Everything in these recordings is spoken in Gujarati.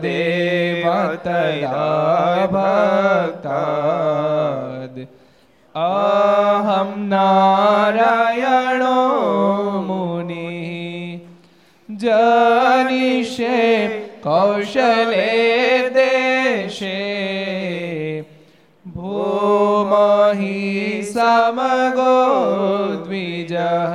धर्मदेवतया भक्ताद् अहं नारायणो मुनिः जनिषे कौशले देशे भूमहि समगो द्विजः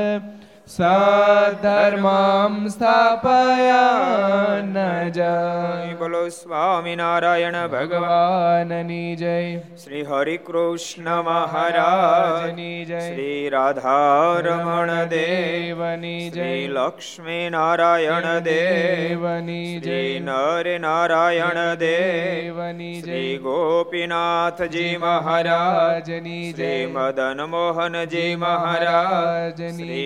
સધર્મમ સ્થાપયા ન જય બોલો સ્વામિનારાયણ ભગવાનની જય શ્રી હરિ કૃષ્ણ મહારાજની જય શ્રી રાધારમણ દેવની જય લક્ષ્મી નારાયણ દેવની જય નર નારાયણ દેવની જય ગોપીનાથજી મહારાજની જય મદન મોહનજી મહારાજની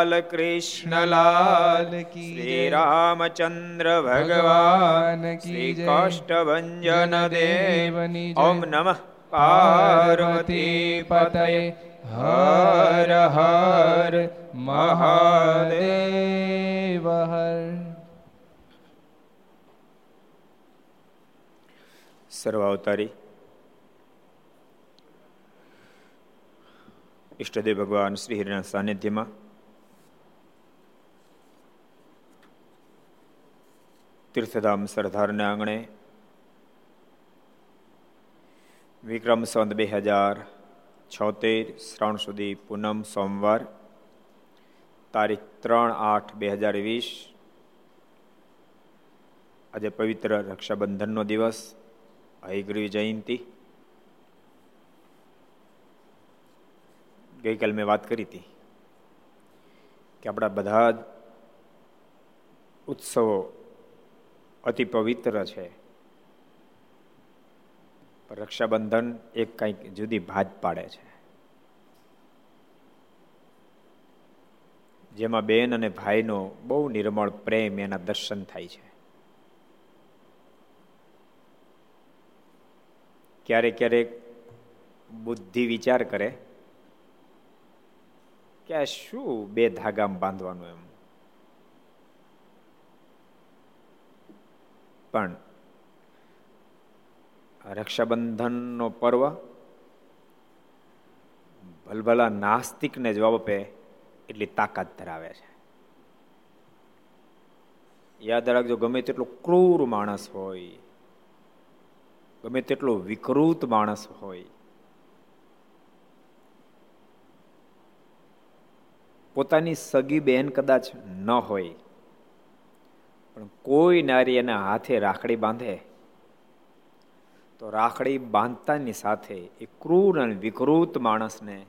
શ્રી કૃષ્ણ લાલ કી શ્રી રામચંદ્ર ભગવાન શ્રી કાષ્ટભન દેવની. ઓમ નમઃ પાર્વતી પાર્વતી પતય હર હર મહાદેવ હર સર્વાવતારી ઈષ્ટદેવ ભગવાન શ્રી હરિના સાનિધ્યમાં તીર્થધામ સરદારના આંગણે વિક્રમ સંત બે હજાર છોતેર શ્રાવણ સુધી પૂનમ સોમવાર તારીખ ત્રણ આઠ બે હજાર વીસ. આજે પવિત્ર રક્ષાબંધનનો દિવસ હૈગ્રીવ જયંતિ. ગઈકાલ મેં વાત કરી હતી કે આપણા બધા જ ઉત્સવો અતિ પવિત્ર છે. રક્ષાબંધન એક કંઈક જુદી ભાત પાડે છે. જેમાં બેન અને ભાઈનો બહુ નિર્મળ પ્રેમ એના દર્શન થાય છે. ક્યારેક ક્યારેક બુદ્ધિ વિચાર કરે કે શું બે ધાગામાં બાંધવાનું એમ. પણ રક્ષાબંધનનો પર્વ ભલભલા નાસ્તિકને જવાબ આપે એટલી તાકાત ધરાવે છે. યાદ રાખજો, ગમે તેટલો ક્રૂર માણસ હોય, ગમે તેટલો વિકૃત માણસ હોય, પોતાની સગી બહેન કદાચ ન હોય પણ કોઈ નારી એના હાથે રાખડી બાંધે. તો રાખડી બાંધતાની સાથે એ ક્રૂર અને વિકૃત માણસને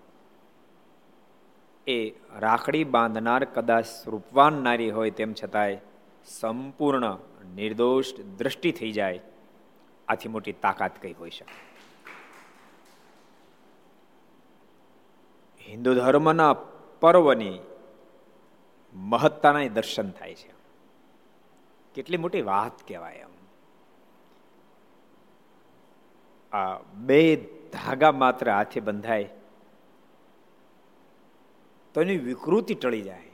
એ રાખડી બાંધનાર કદાચ રૂપવાન નારી હોય તેમ છતાંય સંપૂર્ણ નિર્દોષ દ્રષ્ટિ થઈ જાય. આથી મોટી તાકાત કઈ હોઈ શકે. હિન્દુ ધર્મના પર્વની મહત્તાના દર્શન થાય છે. કેટલી મોટી વાત કહેવાય એમ. આ બે ધાગા માત્ર હાથે બંધાય, તો એની વિકૃતિ ટળી જાય.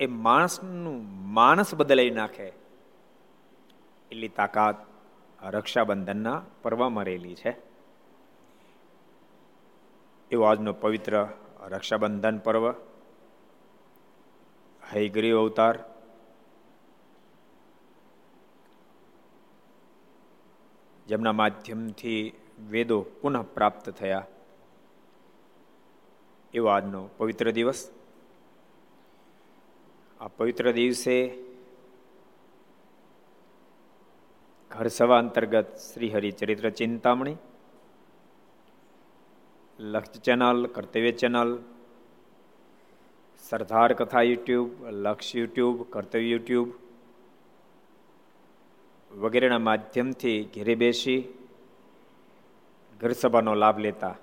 એ માણસનું માણસ બદલાઈ નાખે એટલી તાકાત રક્ષાબંધનના પર્વમાં રહેલી છે. એવો આજનો પવિત્ર રક્ષાબંધન પર્વ હૈગ્રીવ અવતાર. જેમના માધ્યમથી વેદો પુનઃ પ્રાપ્ત થયા. એવો આજનો પવિત્ર દિવસ. આ પવિત્ર દિવસે ઘર સભા અંતર્ગત શ્રી હરિચરિત્ર ચિંતામણી લક્ષ ચેનલ, કર્તવ્ય ચેનલ સરદાર કથા યુટ્યુબ, લક્ષ યુટ્યુબ, કર્તવ્ય યુટ્યુબ વગેરેના માધ્યમથી ઘેરે બેસી ઘર સભાનો લાભ લેતા.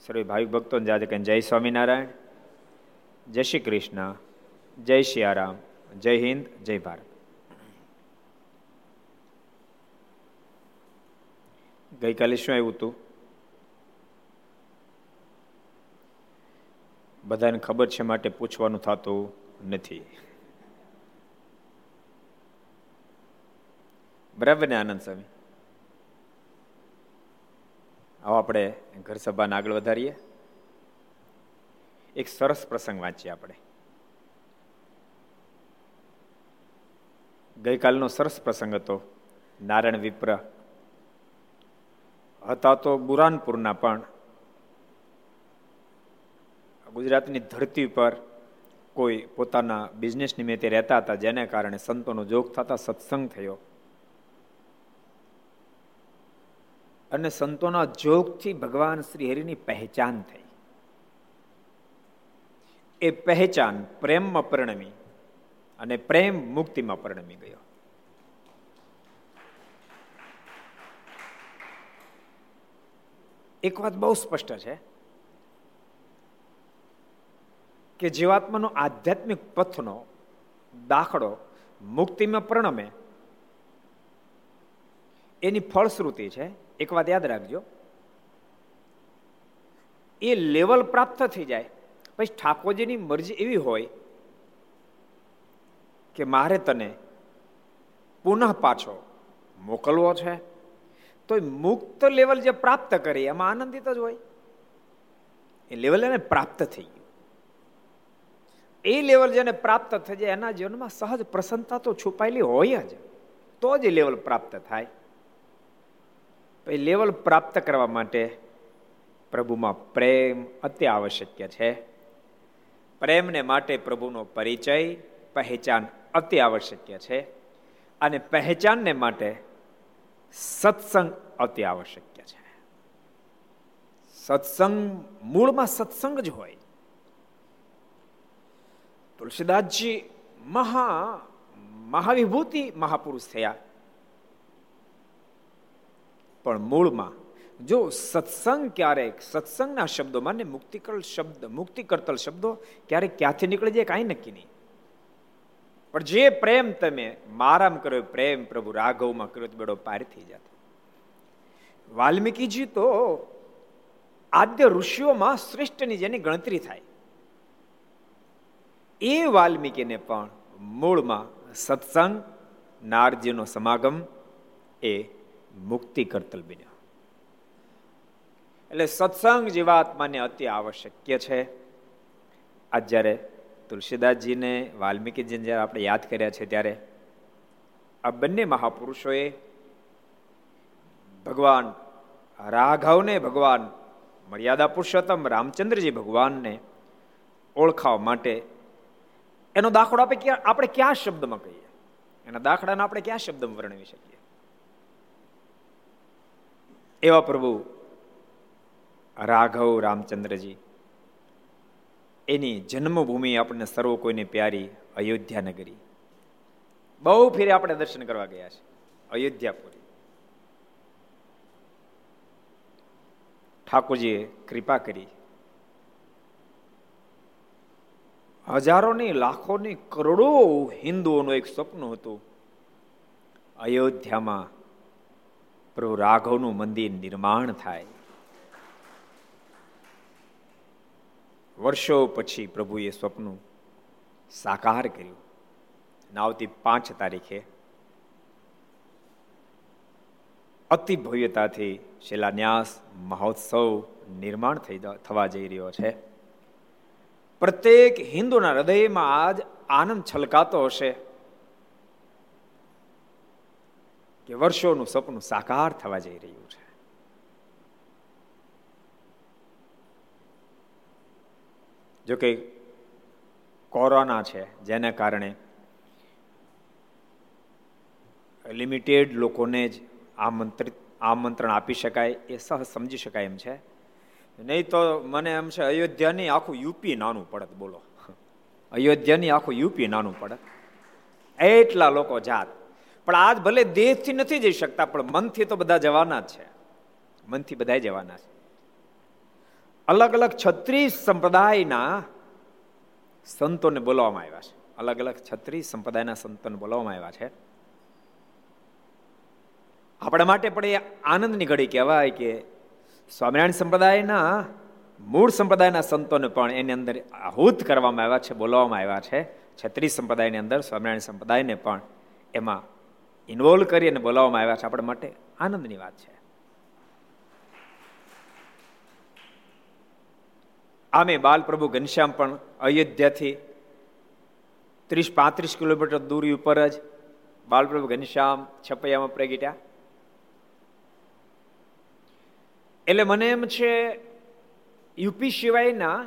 સર્વે ભાવિક ભક્તોને જાતે કહે જય સ્વામિનારાયણ, જય શ્રી કૃષ્ણ, જય સિયારામ જય હિન્દ, જય ભારત. ગઈકાલે શું આવ્યું હતું? બધાને ખબર છે માટે પૂછવાનું થતું નથી. બરાબર ને આનંદ સ્વામી. આવો આપણે ઘર સભાને આગળ વધારીએ. એક સરસ પ્રસંગ વાંચીએ આપણે. ગઈકાલનો સરસ પ્રસંગ હતો. નારાયણ વિપ્ર હતા તો બુરાનપુરના પણ ગુજરાતની ધરતી પર કોઈ પોતાના બિઝનેસ નિમિત્તે રહેતા હતા, જેને કારણે સંતોનો જોગ થતા સત્સંગ થયો. અને સંતોના જોગથી ભગવાન શ્રી હરિની પહેચાન થઈ. એ પહેચાન પ્રેમમાં પરિણમી અને પ્રેમ મુક્તિમાં પરિણમી ગયો. એક વાત બહુ સ્પષ્ટ છે. કે જીવાત્માનો આધ્યાત્મિક પથનો દાખલો મુક્તિમાં પ્રણમે. એની ફળશ્રુતિ છે, એક વાત યાદ રાખજો. એ લેવલ પ્રાપ્ત થઈ જાય. પછી ઠાકોરજીની મરજી એવી હોય કે મારે તને પુનઃ પાછો મોકલવો છે. તો મુક્ત લેવલ જે પ્રાપ્ત કરી, એમાં આનંદિત જ હોય. એ લેવલ એને પ્રાપ્ત થઈ ગયું. એ લેવલ જેને પ્રાપ્ત થઈ જાય એના જીવનમાં સહજ પ્રસન્નતા તો છુપાયેલી હોય જ. તો જ લેવલ પ્રાપ્ત થાય. પછી લેવલ પ્રાપ્ત કરવા માટે પ્રભુમાં પ્રેમ અતિ આવશ્યક છે. પ્રેમને માટે પ્રભુનો પરિચય, પહેચાન અતિ આવશ્યક છે અને પહેચાનને માટે સત્સંગ અતિ આવશ્યક છે. સત્સંગ મૂળમાં સત્સંગ જ હોય. તુલસીદાસજી મહા મહાવિભૂતિ મહાપુરુષ થયા પણ મૂળમાં જો સત્સંગ ક્યારેક સત્સંગના શબ્દો માને મુક્તિકળ શબ્દ મુક્તિ કરતલ શબ્દો ક્યારેક ક્યાંથી નીકળી જાય કાંઈ નક્કી નહીં પણ જે પ્રેમ તમે મારામ કર્યો પ્રેમ પ્રભુ રાઘવમાં કર્યો બેડો પાર થઈ જતો વાલ્મીકીજી તો આદ્ય ઋષિઓમાં શ્રેષ્ઠની જેની ગણતરી થાય એ વાલ્મીકીને પણ મૂળમાં સત્સંગ, નારજીનો સમાગમ એ મુક્તિ કરતલ બન્યો. એટલે સત્સંગ જીવાત્માને અતિ આવશ્યક છે. આ જ્યારે તુલસીદાસજીને વાલ્મીકીજીને જ્યારે આપણે યાદ કર્યા છે ત્યારે આ બંને મહાપુરુષોએ ભગવાન રાઘવને ભગવાન મર્યાદા પુરુષોત્તમ રામચંદ્રજી ભગવાનને ઓળખાવા માટે એનો દાખલો આપણે આપણે કયા શબ્દમાં કહીએ? એના દાખલાને આપણે કયા શબ્દમાં વર્ણવી શકીએ? એવા પ્રભુ રાઘવ રામચંદ્રજી, એની જન્મભૂમિ આપણને સર્વ કોઈને પ્યારી અયોધ્યા નગરી. બહુ ફેરે આપણે દર્શન કરવા ગયા છે, અયોધ્યાપુરી. ઠાકોરજીએ કૃપા કરી હજારોની, લાખોની, કરોડો હિન્દુઓનું એક સ્વપ્ન હતું. અયોધ્યામાં પ્રભુ રાઘવનું મંદિર નિર્માણ થાય. વર્ષો પછી પ્રભુએ સ્વપ્ન સાકાર કર્યું. આવતી પાંચ તારીખે અતિ ભવ્યતાથી શિલાન્યાસ, મહોત્સવ નિર્માણ થઈ થવા જઈ રહ્યો છે. પ્રત્યેક હિન્દુના હૃદયમાં આજ આનંદ છલકાતો હશે કે વર્ષોનું સપનું સાકાર થવા જઈ રહ્યું છે. જો કે કોરોના છે, જેના કારણે લિમિટેડ લોકોને જ આમંત્રિત, આમંત્રણ આપી શકાય એ સહ સમજી શકાય એમ છે. નહીં તો મને એમ છે, અયોધ્યાની આખું યુપી નાનું પડત, બોલો. અયોધ્યાની આખું યુપી નાનું પડત. એટલા લોકો જાત. પણ આજ ભલે દેહથી નથી જઈ શકતા, પણ મનથી તો બધા જવાના જ છે. મનથી બધા જવાના છે. અલગ અલગ છત્રીસ સંપ્રદાયના સંતોને બોલાવવામાં આવ્યા છે. અલગ અલગ છત્રીસ સંપ્રદાયના સંતોને બોલાવવામાં આવ્યા છે. આપણા માટે પણ એ આનંદની ઘડી કહેવાય કે સ્વામિનારાયણ સંપ્રદાયના મૂળ સંપ્રદાયના સંતોને પણ એની અંદર આહુત કરવામાં આવ્યા છે, બોલાવવામાં આવ્યા છે. છત્રીસ સંપ્રદાયની અંદર સ્વામિનારાયણ સંપ્રદાયને પણ એમાં ઇન્વોલ્વ કરી અને બોલાવવામાં આવ્યા છે. આપણા માટે આનંદની વાત છે. આમે બાલપ્રભુ ઘનશ્યામ પણ અયોધ્યાથી ત્રીસ પાંત્રીસ કિલોમીટર દૂરી ઉપર જ બાલપ્રભુ ઘનશ્યામ છપૈયામાં પ્રગટ્યા. એટલે મને એમ છે, યુપી સિવાયના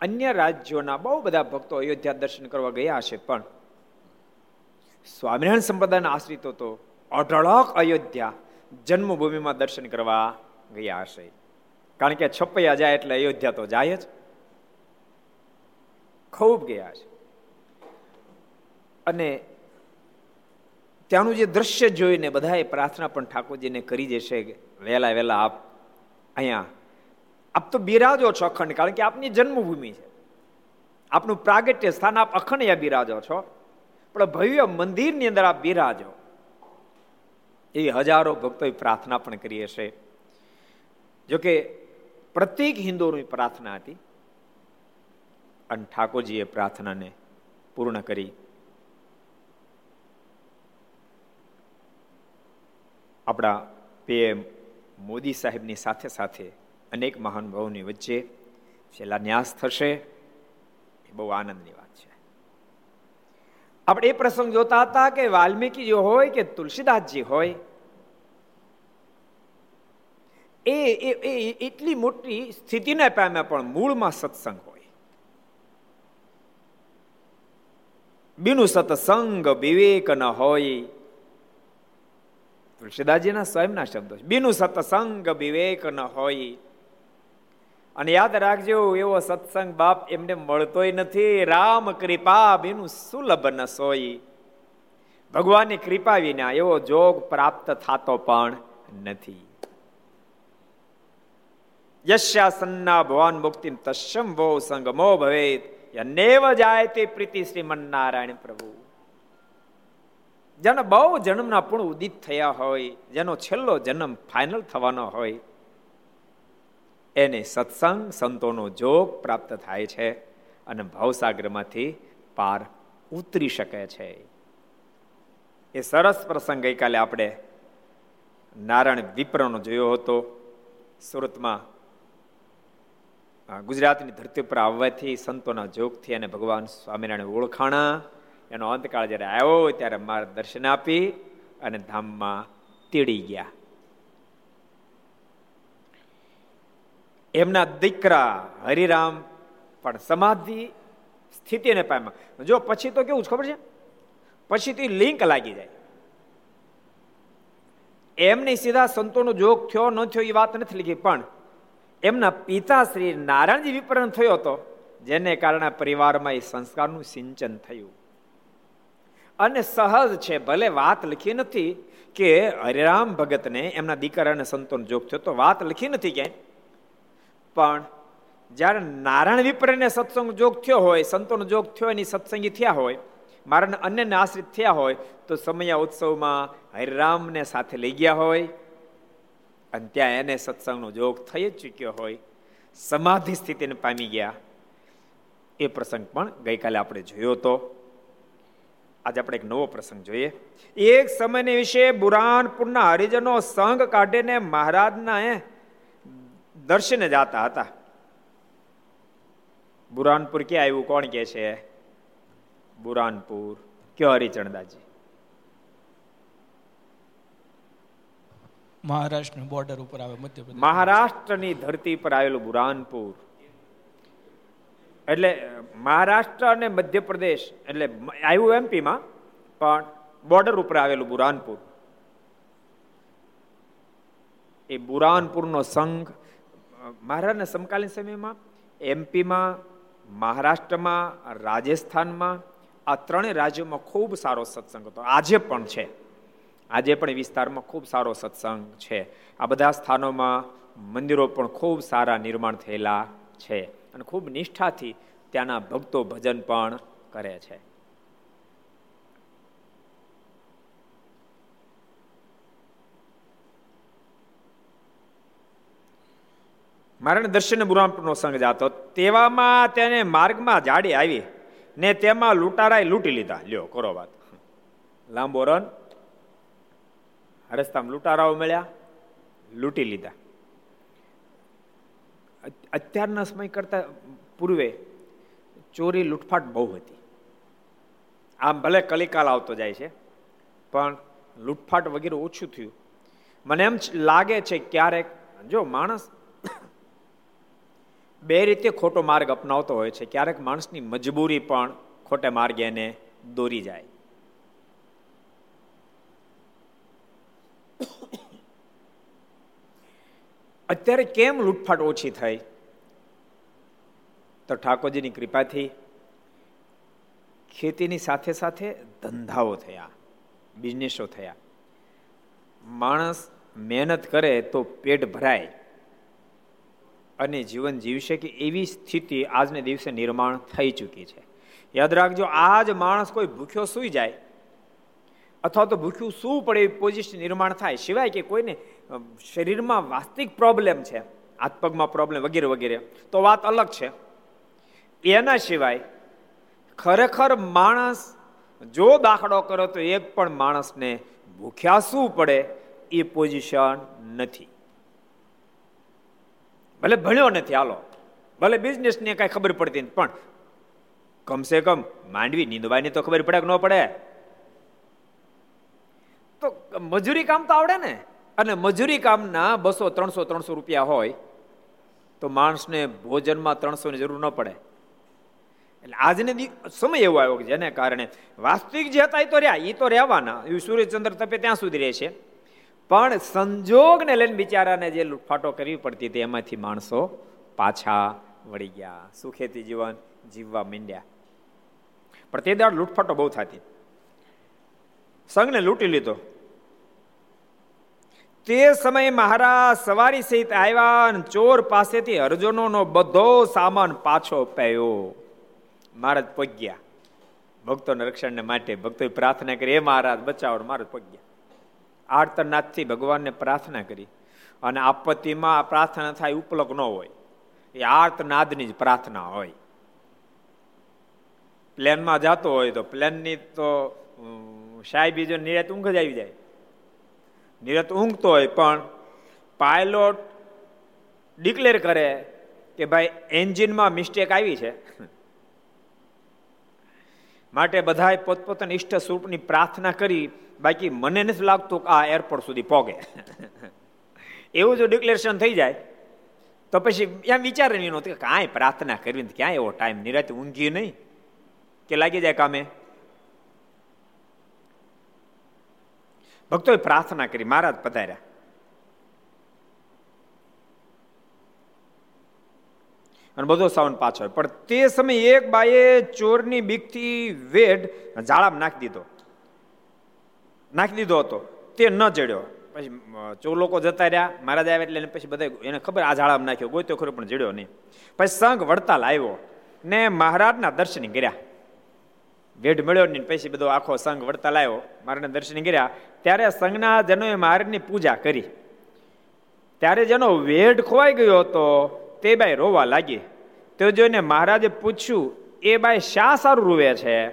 અન્ય રાજ્યોના બહુ બધા ભક્તો અયોધ્યા દર્શન કરવા ગયા છે પણ સ્વામિનારાયણ સંપ્રદાયના આશ્રિતો તો અઢળક અયોધ્યા જન્મભૂમિમાં દર્શન કરવા ગયા હશે. કારણ કે છપૈયા જાય એટલે અયોધ્યા તો જાય જ. ખૂબ ગયા છે. અને ત્યાંનું જે દ્રશ્ય જોઈને બધાએ પ્રાર્થના પણ ઠાકોરજીને કરી જશે વહેલા વહેલા આપ અહીંયા. આપ તો બિરાજો છો અખંડ, કારણ કે આપની જન્મભૂમિ છે. આપનું પ્રાગટ્ય સ્થાન આપ અખંડ બિરાજો છો. પણ ભવ્ય મંદિરની અંદર આપ બિરાજો. એ હજારો ભક્તોએ પ્રાર્થના પણ કરી હશે. જોકે પ્રત્યેક હિન્દુઓની પ્રાર્થના હતી. અને ઠાકોરજીએ પ્રાર્થનાને પૂર્ણ કરી. આપણા પીએમ મોદી સાહેબની સાથે સાથે અનેક મહાનુભાવોની વચ્ચે છેલ્લા ન્યાસ થશે. એ બહુ આનંદની વાત છે. આપણે એ પ્રસંગ જોતા હતા કે વાલ્મીકી જે હોય કે તુલસીદાસજી હોય, એ એ એટલી મોટી સ્થિતિને પામ્યા પણ મૂળમાં સત્સંગ હોય. બીનું સત્સંગ વિવેક ન હોય તુલસીદાસજીના સ્વયંના શબ્દો બીનું સત્સંગ વિવેક ન હોય. અને યાદ રાખજો, એવો સત્સંગ બાપ એમને મળતોય નથી. રામ કૃપા બીનું સુલભ ન સોય. ભગવાનની કૃપા વિના એવો જોગ પ્રાપ્ત થતો પણ નથી. યશ્યાસન્ના ભવાન મુક્તિ તસ્યમ વો સંગમો ભવેત. યનેવ જાય તે પ્રીતિ શ્રીમન નારાયણ પ્રભુ. જેને બહુ જન્મના પૂર્ણ ઉદિત થયા હોય, જેનો છેલ્લો જન્મ ફાઇનલ થવાનો હોય, એને સત્સંગ સંતોનો જોગ પ્રાપ્ત થાય છે અને ભવસાગરમાંથી પાર ઉતરી શકે છે. એ સરસ પ્રસંગ ગઈકાલે આપણે નારાયણ વિપ્રનો જોયો હતો. સુરતમાં ગુજરાતની ધરતી ઉપર આવવાથી સંતોના જોગથી અને ભગવાન સ્વામિનારાયણ ઓળખાણા. એનો અંતકાળ જ્યારે આવ્યો ત્યારે મારે દર્શન આપી અને ધામમાં તેડી ગયા. એમના દીકરા હરિરામ પણ સમાધિ સ્થિતિને પામ્યા. જો પછી તો કેવું ખબર છે? પછી તો લિંક લાગી જાય. એમને સીધા સંતોનો જોગ થયો, ન થયો એ વાત નથી લીધી, પણ એમના પિતા શ્રી નારાયણજી વિપરણ થયો હતો, જેને કારણે પરિવારમાં એ સંસ્કારનું સિંચન થયું. અને સહજ છે, ભલે વાત લખી નથી કે હરિરામ ભગતને એમના દીકરાને સંતોન જોગ થયો તો વાત લખી નથી ક્યાંય. પણ જ્યારે નારાયણ વિપ્રને સત્સંગ જોગ થયો હોય, સંતોનો જોગ થયો, એની સત્સંગી થયા હોય, મારાને અન્યને આશ્રિત થયા હોય, તો સમયા ઉત્સવમાં હરિરામને સાથે લઈ ગયા હોય. અને ત્યાં એને સત્સંગનો જોગ થઈ જ ચૂક્યો હોય. સમાધિ સ્થિતિને પામી ગયા. એ પ્રસંગ પણ ગઈકાલે આપણે જોયો હતો આજે આપણે એક નવો પ્રસંગ જોઈએ. એક સમયને વિશે બુરાનપુરના હરિજનો સંઘ કાઢીને મહારાજના એ દર્શને જતા હતા. બુરાનપુર ક્યાં આવ્યું? કોણ કે છે? બુરાનપુર. કયો હરિચરણદાસજી? મહારાષ્ટ્ર બોર્ડર ઉપર આવે મધ્યપ્રદેશ મહારાષ્ટ્રની ધરતી પર આવેલું બુરાનપુર. એટલે મહારાષ્ટ્ર અને મધ્યપ્રદેશ, એટલે આવ્યું એમપીમાં પણ બોર્ડર ઉપર આવેલું બુરાનપુર. એ બુરાનપુરનો સંઘ મહારાજના સમકાલીન સમયમાં એમપીમાં મહારાષ્ટ્રમાં, રાજસ્થાનમાં, આ ત્રણેય રાજ્યોમાં ખૂબ સારો સત્સંગ હતો. આજે પણ છે. આજે પણ વિસ્તારમાં ખૂબ સારો સત્સંગ છે. આ બધા સ્થાનોમાં મંદિરો પણ ખૂબ સારા નિર્માણ થયેલા છે. અને ખૂબ નિષ્ઠાથી ત્યાંના ભક્તો ભજન પણ કરે છે. મારણ દર્શન બુરામપુરનો સંઘ જાતો, તેવામાં તેને માર્ગમાં જાડી આવી ને તેમાં લૂંટારાએ લૂંટી લીધા. લ્યો, કરો વાત. લાંબો રન. રસ્તામાં લૂંટારાઓ મળ્યા, લૂંટી લીધા. અત્યારના સમય કરતા પૂર્વે ચોરી લૂંટફાટ બહુ હતી. આમ ભલે કલિકાલ આવતો જાય છે, પણ લૂંટફાટ વગેરે ઓછું થયું. મને એમ લાગે છે ક્યારેક, જો માણસ બે રીતે ખોટો માર્ગ અપનાવતો હોય છે. ક્યારેક માણસની મજબૂરી પણ ખોટે માર્ગે એને દોરી જાય. અત્યારે કેમ લૂંટફાટ ઓછી થઈ? તો ઠાકોરજીની કૃપાથી ખેતીની સાથે સાથે ધંધાઓ થયા, બિઝનેસો થયા. માણસ મહેનત કરે તો પેટ ભરાય અને જીવન જીવશે કે એવી સ્થિતિ આજને દિવસે નિર્માણ થઈ ચૂકી છે. યાદ રાખજો, આજ માણસ કોઈ ભૂખ્યો સૂઈ જાય અથવા તો ભૂખ્યું શું પડે એવી પોઝિશન નિર્માણ થાય. સિવાય કે કોઈને શરીરમાં વાસ્તવિક પ્રોબ્લેમ છે, હાથ પગમાં પ્રોબ્લેમ વગેરે વગેરે, તો વાત અલગ છે. એના સિવાય ખરેખર માણસ જો દાખલો કરો તો એક પણ માણસને ભૂખ્યા શું પડે એ પોઝિશન નથી. ભલે ભણ્યો નથી હાલો, ભલે બિઝનેસની કાંઈ ખબર પડતી નથી, પણ કમસે કમ માંડવી નીંદવાની તો ખબર પડે કે ન પડે? તો મજૂરી કામ તો આવડે ને. અને મજૂરી કામના બસો, ત્રણસો ત્રણસો રૂપિયા હોય, તો માણસને ભોજનમાં ત્રણસોની જરૂર ન પડે. એટલે આજને સમય એવો આવ્યો કે જેને કારણે વાસ્તવિક જે હતા એ તો રહ્યા, એ તો રહેવાના. એ સૂર્યચંદ્ર તપે ત્યાં સુધી રહે છે. પણ સંજોગને લઈને બિચારાને જે લૂંટફાટો કરવી પડતી હતી, એમાંથી માણસો પાછા વળી ગયા. સુખેથી જીવન જીવવા માંડ્યા. પણ તે દાડ લૂંટફાટો બહુ થતી. સંઘને લૂંટી લીધો. તે સમયે મહારાજ સવારી સહિત આવ્યા અને ચોર પાસેથી અર્જુનોનો બધો સામાન પાછો પાયો. મહારાજ પગ્યા. ભક્તોના રક્ષણને માટે ભક્તોએ પ્રાર્થના કરી એ મહારાજ, બચાવો. મહારાજ પગ્યા. આર્તનાથથી ભગવાનને પ્રાર્થના કરી. અને આપત્તિમાં પ્રાર્થના થાય ઉપલક ન હોય. એ આર્તનાદની જ પ્રાર્થના હોય. પ્લેનમાં જતો હોય તો પ્લેનની તો સાહેબ બીજો નિરાત ઊંઘ જ આવી જાય. નિરાત ઊંઘતો હોય પણ પાયલોટ ડિક્લેર કરે કે ભાઈ, એન્જિનમાં મિસ્ટેક આવી છે. માટે બધાએ પોતપોતાના ઈષ્ટ સ્વરૂપની પ્રાર્થના કરી, બાકી મને નથી લાગતું કે આ એરપોર્ટ સુધી પોગે. એવું જો ડિક્લેરેશન થઈ જાય, તો પછી એમ વિચારે નહીં નહોતું કે કાંઈ પ્રાર્થના કરવી ક્યાંય એવો ટાઈમ નિરાતે ઊંઘી નહીં. કે લાગી જાય કામે. ભક્તોએ પ્રાર્થના કરી, મહારાજ પધાર્યા. અને બધો સાવન પાછો પણ તે સમયે એક બાએ ચોરની બીકથી વેડ જાળામાં નાખી દીધો. નાખી દીધો હતો. તે ન જડ્યો. પછી ચો લોકો જતા રહ્યા. મહારાજ આવ્યા એટલે પછી બધા એને ખબર આ જાળામાં નાખ્યો. તો ખરો, પણ જડ્યો નહીં. પછી સંઘ વડતાલ આવ્યો ને મહારાજના દર્શન કર્યા. વેઢ મળ્યો નહીં પછી બધો આખો સંઘ વડતાલ લાવ્યો મારાને દર્શન કર્યા. ત્યારે સંઘના જનોએ મહારાજની પૂજા કરી. ત્યારે જેનો વેઢ ખોવાઈ ગયો હતો, તે બાઈ રોવા લાગી. તો જોઈને મહારાજે પૂછ્યું, એ બાઈ શા સારું રૂવે છે?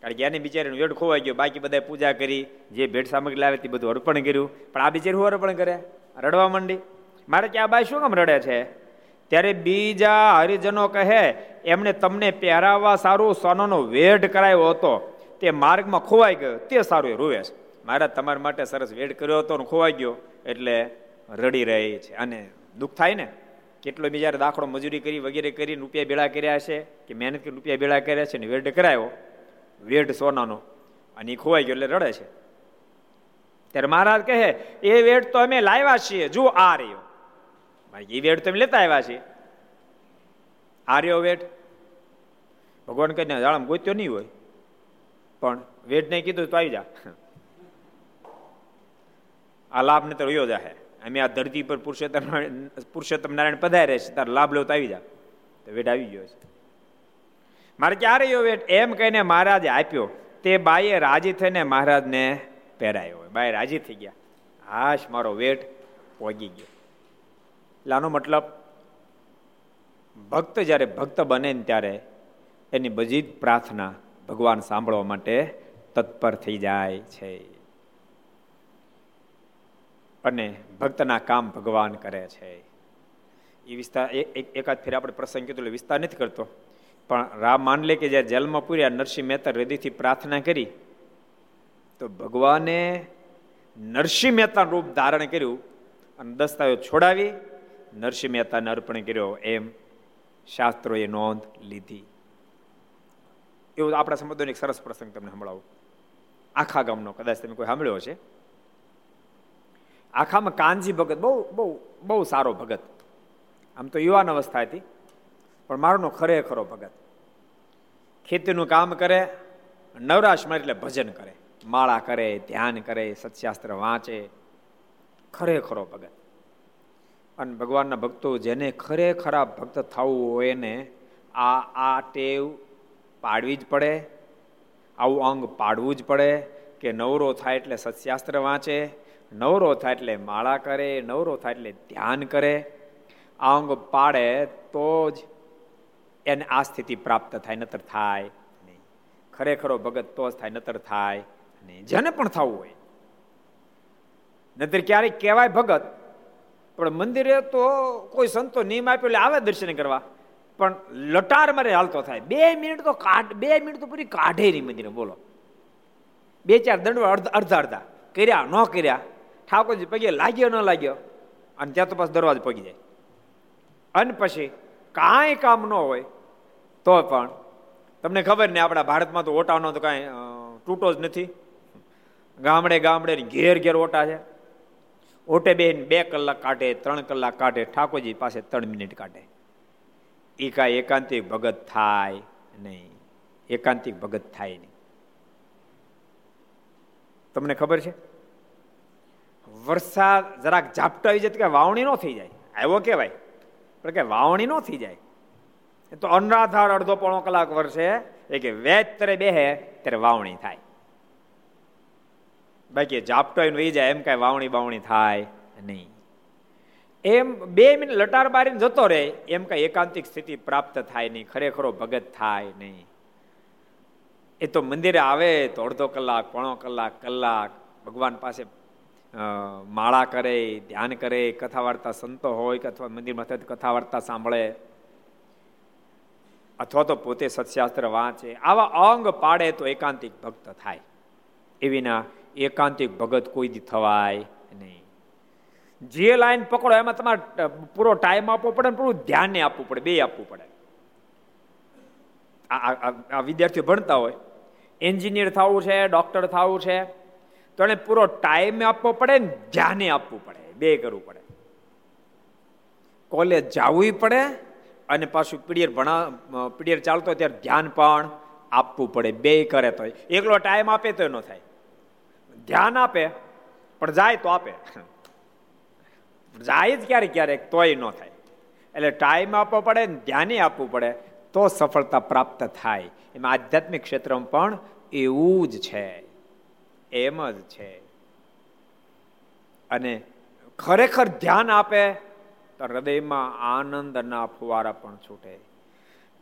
કારણ કે એને બિચારીનું વેડ ખોવાઈ ગયો, બાકી બધાએ પૂજા કરી, જે ભેટ સામગ્રી લાવે તે બધું અર્પણ કર્યું. પણ આ બિચારી હું અર્પણ કરે? રડવા માંડી. મારે કે આ બાઈ શું કામ રડે છે? ત્યારે બીજા હરિજનો કહે એમણે તમને પહેરાવવા સારું સોનાનો વેઢ કરાયો હતો. તે માર્ગમાં ખોવાઈ ગયો. તે સારું રૂવે છે. મારા તમારા માટે સરસ વેડ કર્યો હતો ને ખોવાઈ ગયો. એટલે રડી રહી છે. અને દુઃખ થાય ને? કેટલો બીજા દાખલો મજૂરી કરી, વગેરે કરી, રૂપિયા ભેળા કર્યા છે કે મહેનત કરી, રૂપિયા ભેળા કર્યા છે ને વેડ કરાયો. વેઢ સોનાનો. અને એ ખોવાઈ ગયો એટલે રડે છે. ત્યારે મહારાજ કહે, એ વેડ તો અમે લાવ્યા છીએ. જુઓ આ રહ્યો. એ વેડ તો અમે લેતા આવ્યા છીએ. આ રહ્યો વેટ ભગવાન કહીને જાળમ ગોત્યો નહીં હોય. પણ વેટ નહીં કીધું તો આવી જા. આ લાભ ને તો રહ્યો જાહે. અમે આ ધરતી પર પુરુષોત્તમ પુરુષોત્તમ નારાયણ પધારે છે. તાર લાભ લો તો આવી જા. તો વેટ આવી ગયો છે. મારે ક્યારે રહ્યો વેટ એમ કહીને મહારાજે આપ્યો. તે બાઈએ રાજી થઈને મહારાજને પહેરાયો બાય રાજી થઈ ગયા. હાશ, મારો વેટ પોગી ગયો. એટલે મતલબ ભક્ત જ્યારે ભક્ત બને ને ત્યારે એની બધી પ્રાર્થના ભગવાન સાંભળવા માટે તત્પર થઈ જાય છે. અને ભક્તના કામ ભગવાન કરે છે. એ વિસ્તાર એકાદ ફેર આપણે પ્રસંગ કીધું એટલે વિસ્તાર નથી કરતો. પણ રામ માનલે કે જ્યારે જેલમાં પૂર્યા, નરસિંહ મહેતા હૃદયથી પ્રાર્થના કરી, તો ભગવાને નરસિંહ મહેતા રૂપ ધારણ કર્યું અને દસ્તાવેજ છોડાવી, નરસિંહ મહેતાને અર્પણ કર્યો એમ શાસ્ત્રોએ નોંધ લીધી. એવું આપણા સમુદાયનો એક સરસ પ્રસંગ તમને સંભળાવું. આખા ગામનો, કદાચ તમે કોઈ સાંભળ્યો છે આખામાં કાનજી ભગત, બહુ બહુ બહુ સારો ભગત. આમ તો યુવાન અવસ્થા હતી, પણ મારોનો ખરેખરો ભગત. ખેતીનું કામ કરે નવરાશમાં એટલે ભજન કરે. માળા કરે, ધ્યાન કરે, સત્શાસ્ત્ર વાંચે. ખરેખરો ભગત. અને ભગવાનના ભક્તો જેને ખરેખરા ભક્ત થવું હોય એને આ આ ટેવ પાડવી જ પડે, આવું અંગ પાડવું જ પડે કે નવરો થાય એટલે સત્શાસ્ત્ર વાંચે, નવરો થાય એટલે માળા કરે, નવરો થાય એટલે ધ્યાન કરે, આ અંગ પાડે તો જ એને આ સ્થિતિ પ્રાપ્ત થાય, નતર થાય નહીં. ખરેખરો ભગત તો જ થાય, નતર થાય નહીં. જેને પણ થવું હોય. નતર ક્યારેક કહેવાય ભગત પણ મંદિરે તો કોઈ સંતો નિયમ આપ્યો એટલે આવે દર્શન કરવા. પણ લટાર મારે હાલતો થાય. બે મિનિટ તો કાઢ, બે મિનિટ તો પૂરી કાઢે નહીં મંદિરે, બોલો. બે ચાર દંડ અડધા અડધા. કર્યા, ન કર્યા. ઠાકોરજી પગે લાગ્યો, ન લાગ્યો. અને ત્યાં તો પાછો દરવાજો પગી જાય. અને પછી કાંઈ કામ ન હોય, તો પણ તમને ખબર ને આપણા ભારતમાં તો ઓટાનો તો કાંઈ તૂટો જ નથી. ગામડે ગામડે ઘેર ઘેર ઓટા છે. ઓટે બેન બે કલાક કાઢે, ત્રણ કલાક કાઢે, ઠાકોરજી પાસે ત્રણ મિનિટ કાઢે. એ કાંઈ એકાંતિક ભગત થાય નહીં. એકાંતિક ભગત થાય નહીં. તમને ખબર છે? વરસાદ જરાક ઝાપટા આવી જાય કે વાવણી ન થઈ જાય. આવ્યો કહેવાય. પણ કે વાવણી ન થઈ જાય. તો અનરાધાર અડધો પોણો કલાક વર્ષે એ કે વેચ ત્યારે બેહે, ત્યારે વાવણી થાય. બાકી ઝાપટો એ જાય એમ કાંઈ વાવણી બાવણી થાય નહીં. એમ બે મિનિટ લટાર બારીને જતો રહે, એમ કઈ એકાંતિક સ્થિતિ પ્રાપ્ત થાય નહીં, ખરેખરો ભગત થાય નહીં. એ તો મંદિરે આવે તો અડધો કલાક, પોણો કલાક કલાક, ભગવાન પાસે માળા કરે, ધ્યાન કરે કથા વાર્તા સંતો હોય કે અથવા મંદિરમાં કથા વાર્તા સાંભળે. અથવા તો પોતે સત્શાસ્ત્ર વાંચે. આવા અંગ પાડે તો એકાંતિક ભક્ત થાય. એવીના એકાંતિક ભગત કોઈ દી થવાય નહીં. જે લાઈન પકડો, એમાં તમારે પૂરો ટાઈમ આપવો પડે પૂરું ધ્યાન આપવું પડે, બે આપવું પડે. આ વિદ્યાર્થીઓ ભણતા હોય, એન્જિનિયર થવું છે, ડોક્ટર થવું છે, તો એને પૂરો ટાઈમ આપવો પડે ને ધ્યાને આપવું પડે, બે કરવું પડે. કોલેજ જવું પડે અને પાછું પીડિયર ભણા પીડિયર ચાલતો ત્યારે ધ્યાન પણ આપવું પડે, બે કરે તો એકલો ટાઈમ આપે તો ન થાય. ધ્યાન આપે, પણ જાય તો આપે. જાય જ ક્યારેક ક્યારેક તોય ન થાય. એટલે ટાઈમ આપવો પડે ને ધ્યાને આપવું પડે, તો સફળતા પ્રાપ્ત થાય. એમાં આધ્યાત્મિક ક્ષેત્રમાં પણ એવું જ છે. એમ જ છે. અને ખરેખર ધ્યાન આપે, તો હૃદયમાં આનંદના ફુવારા પણ છૂટે.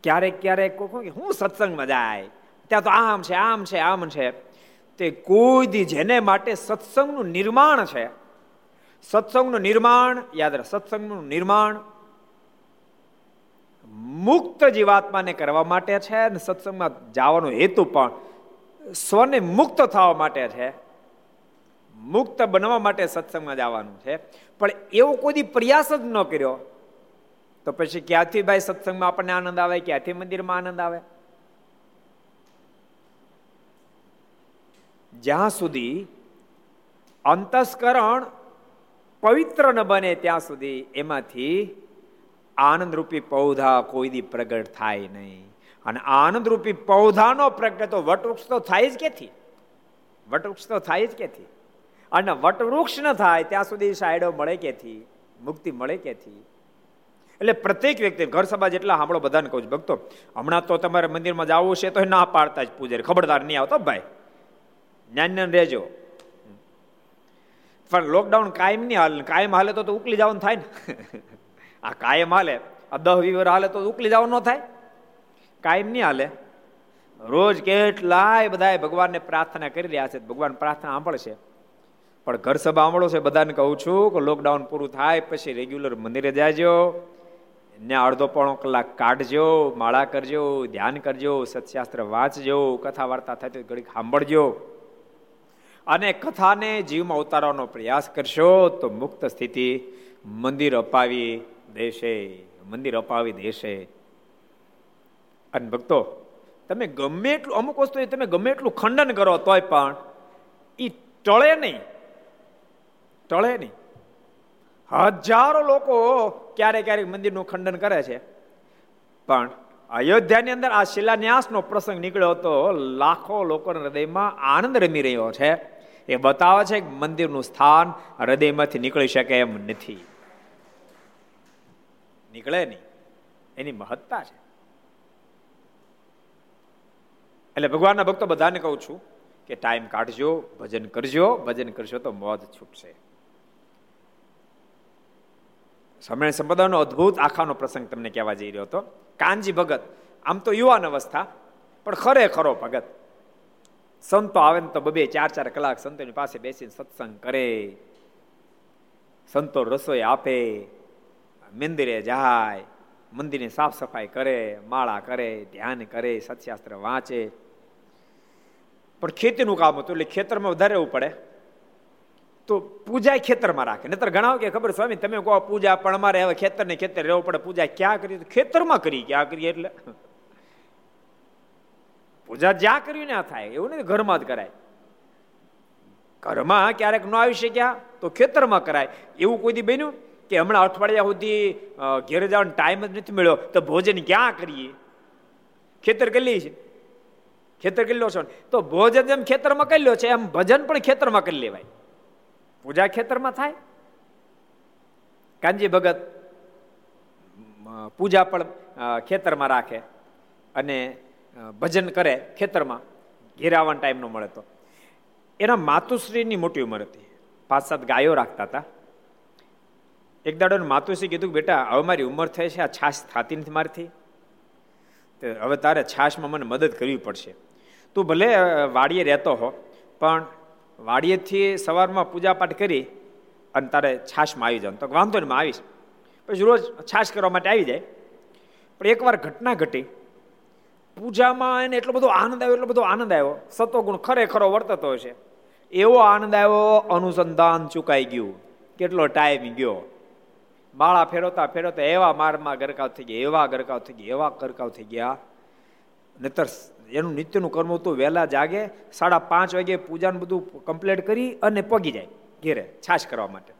ક્યારેક ક્યારેક હું સત્સંગમાં જાય. ત્યાં તો આમ છે આમ છે આમ છે. તે કોઈ દી જેને માટે સત્સંગનું નિર્માણ છે. સત્સંગનું નિર્માણ, યાદ રાખ સત્સંગનું નિર્માણ મુક્ત જીવાત્માને કરવા માટે છે અને સત્સંગમાં જવાનો હેતુ પણ સ્વને મુક્ત થવા માટે છે. મુક્ત બનવા માટે સત્સંગમાં જવાનું છે. પણ એવો કોઈ પ્રયાસ જ ન કર્યો. તો પછી ક્યાંથી ભાઈ સત્સંગમાં આપણને આનંદ આવે, ક્યાંથી મંદિરમાં આનંદ આવે? જ્યાં સુધી અંતસ્કરણ પવિત્ર ન બને ત્યાં સુધી એમાંથી આનંદરૂપી પૌધા કોઈ દી પ્રગટ થાય નહીં. અને આનંદરૂપી પૌધાનો પ્રગટ તો વટવૃક્ષ તો થાય જ કેથી? વટવૃક્ષ તો થાય જ ક્યાંથી અને વટવૃક્ષ ન થાય ત્યાં સુધી સાયડો મળે કેથી? મુક્તિ મળે કેથી? એટલે પ્રત્યેક વ્યક્તિ, ઘર સભા જેટલા સાંભળો બધાને કહું છું, ભક્તો, હમણાં તો તમારે મંદિરમાં જવું છે તો ના પાડતા જ પૂજારી, ખબરદાર નહીં આવતો ભાઈ. જ્ઞાન રહેજો. પણ લોકડાઉન કાયમ નહીં હાલે, કાયમ હાલે તો ઉકલી જવાનું થાય ને. આ કાયમ હાલે, આ દહ વીવર હાલે તો ઉકલી જવાનું ન થાય. કાયમ નહીં હાલે. રોજ કેટલાય બધા ભગવાનને પ્રાર્થના કરી રહ્યા છે, ભગવાન પ્રાર્થના સાંભળશે. પણ ઘર સભા સાંભળો છે બધાને કહું છું કે લોકડાઉન પૂરું થાય, પછી રેગ્યુલર મંદિરે જાજો ને અડધો પોણો કલાક કાઢજો, માળા કરજો, ધ્યાન કરજો, સત્શાસ્ત્ર વાંચજો કથા વાર્તા થાય તો ઘડીક સાંભળજો. અને કથાને જીવમાં ઉતારવાનો પ્રયાસ કરશો તો મુક્ત સ્થિતિ મંદિર અપાવી દેશે, મંદિર અપાવી દેશે. અને ભક્તો, તમે ગમે એટલું, અમુક વસ્તુ તમે ગમે એટલું ખંડન કરો તોય પણ એ ટળે નહીં ટળે નહીં. હજારો લોકો ક્યારેક ક્યારેક મંદિરનું ખંડન કરે છે. પણ અયોધ્યાની અંદર આ શિલાન્યાસનો પ્રસંગ નીકળ્યો હતો લાખો લોકોના હૃદયમાં આનંદ રમી રહ્યો છે. એ બતાવે છે કે મંદિરનું સ્થાન હૃદયમાંથી નીકળી શકે એમ નથી. નીકળે નહીં. એની મહત્તા છે. એટલે ભગવાનના ભક્તો બધાને કહું છું કે ટાઈમ કાઢજો, ભજન કરજો, ભજન કરશો તો મોજ છૂટશે. સમય સંપદાનો અદ્ભુત આખાનો પ્રસંગ તમને કહેવા જઈ રહ્યો હતો. કાનજી ભગત, આમ તો યુવાન અવસ્થા, પણ ખરેખરો ભગત. સંતો આવે ને તો બબે ચાર ચાર કલાક સંતોની પાસે બેસીને સત્સંગ કરે. સંતો રસોઈ આપે, મંદિરે જાય, મંદિરની સાફ સફાઈ કરે, માળા કરે, ધ્યાન કરે, સત્શાસ્ત્ર વાંચે. પણ ખેતીનું કામ હતું એટલે ખેતરમાં વધારે રહેવું પડે. તો પૂજા ખેતરમાં રાખે. નતર ઘણા કે ખબર સ્વામી, તમે કહો પૂજા, પણ અમારે હવે ખેતર ને ખેતર રહેવું પડે. પૂજા ક્યાં કરી ખેતરમાં કરી ક્યાં કરીએ એટલે? પૂજા જ્યાં કર્યું ના થાય, એવું નથી ઘરમાં જ કરાય. ઘરમાં ક્યારેક ન આવી શક્યા તો ખેતરમાં કરાય. એવું કોઈ બન્યું કે હમણાં અઠવાડિયા સુધી ઘેર જવાનો ટાઈમ જ નથી મળ્યો, તો ભોજન ક્યાં કરીએ? ખેતર કરી છે. ખેતર કરી લો છો તો ભોજન જેમ ખેતરમાં કરી લો છે, એમ ભજન પણ ખેતરમાં કરી લેવાય. પૂજા ખેતરમાં થાય. કાનજી ભગત પૂજા પણ ખેતરમાં રાખે. અને ભજન કરે ખેતરમાં, ઘેરાવાન ટાઈમ ન મળે તો. એના માતુશ્રીની મોટી ઉંમર હતી. પાંચ સાત ગાયો રાખતા હતા. એક દાડો માતુશ્રી કીધું બેટા, હવે મારી ઉંમર થઈ છે, આ છાશ થતી નથી મારથી. હવે તારે છાશમાં મને મદદ કરવી પડશે. તું ભલે વાડીએ રહેતો હો, પણ વાડીએથી સવારમાં પૂજાપાઠ કરી અને તારે છાશમાં આવી જાવ તો વાંધો નહીં આવીશ. પછી રોજ છાશ કરવા માટે આવી જાય. પણ એકવાર ઘટના ઘટી. પૂજામાં એને એટલો બધો આનંદ આવ્યો, એટલો બધો આનંદ આવ્યો. સત્વગુણ ખરેખરો વર્તતો છે. એવો આનંદ આવ્યો, અનુસંધાન ચુકાઈ ગયું. કેટલો ટાઈમ ગયો. માળા ફેરવતા ફેરવતા એવા મારમાં ગરકાવ થઈ ગયા, એવા ગરકાવ થઈ ગયા, એવા ગરકાવ થઈ ગયા. નતર એનું નિત્યનું કર્મ હતું, વહેલા જાગે, સાડા પાંચ વાગે પૂજાનું બધું કમ્પ્લીટ કરી અને પગી જાય ઘેરે, છાશ કરવા માટે.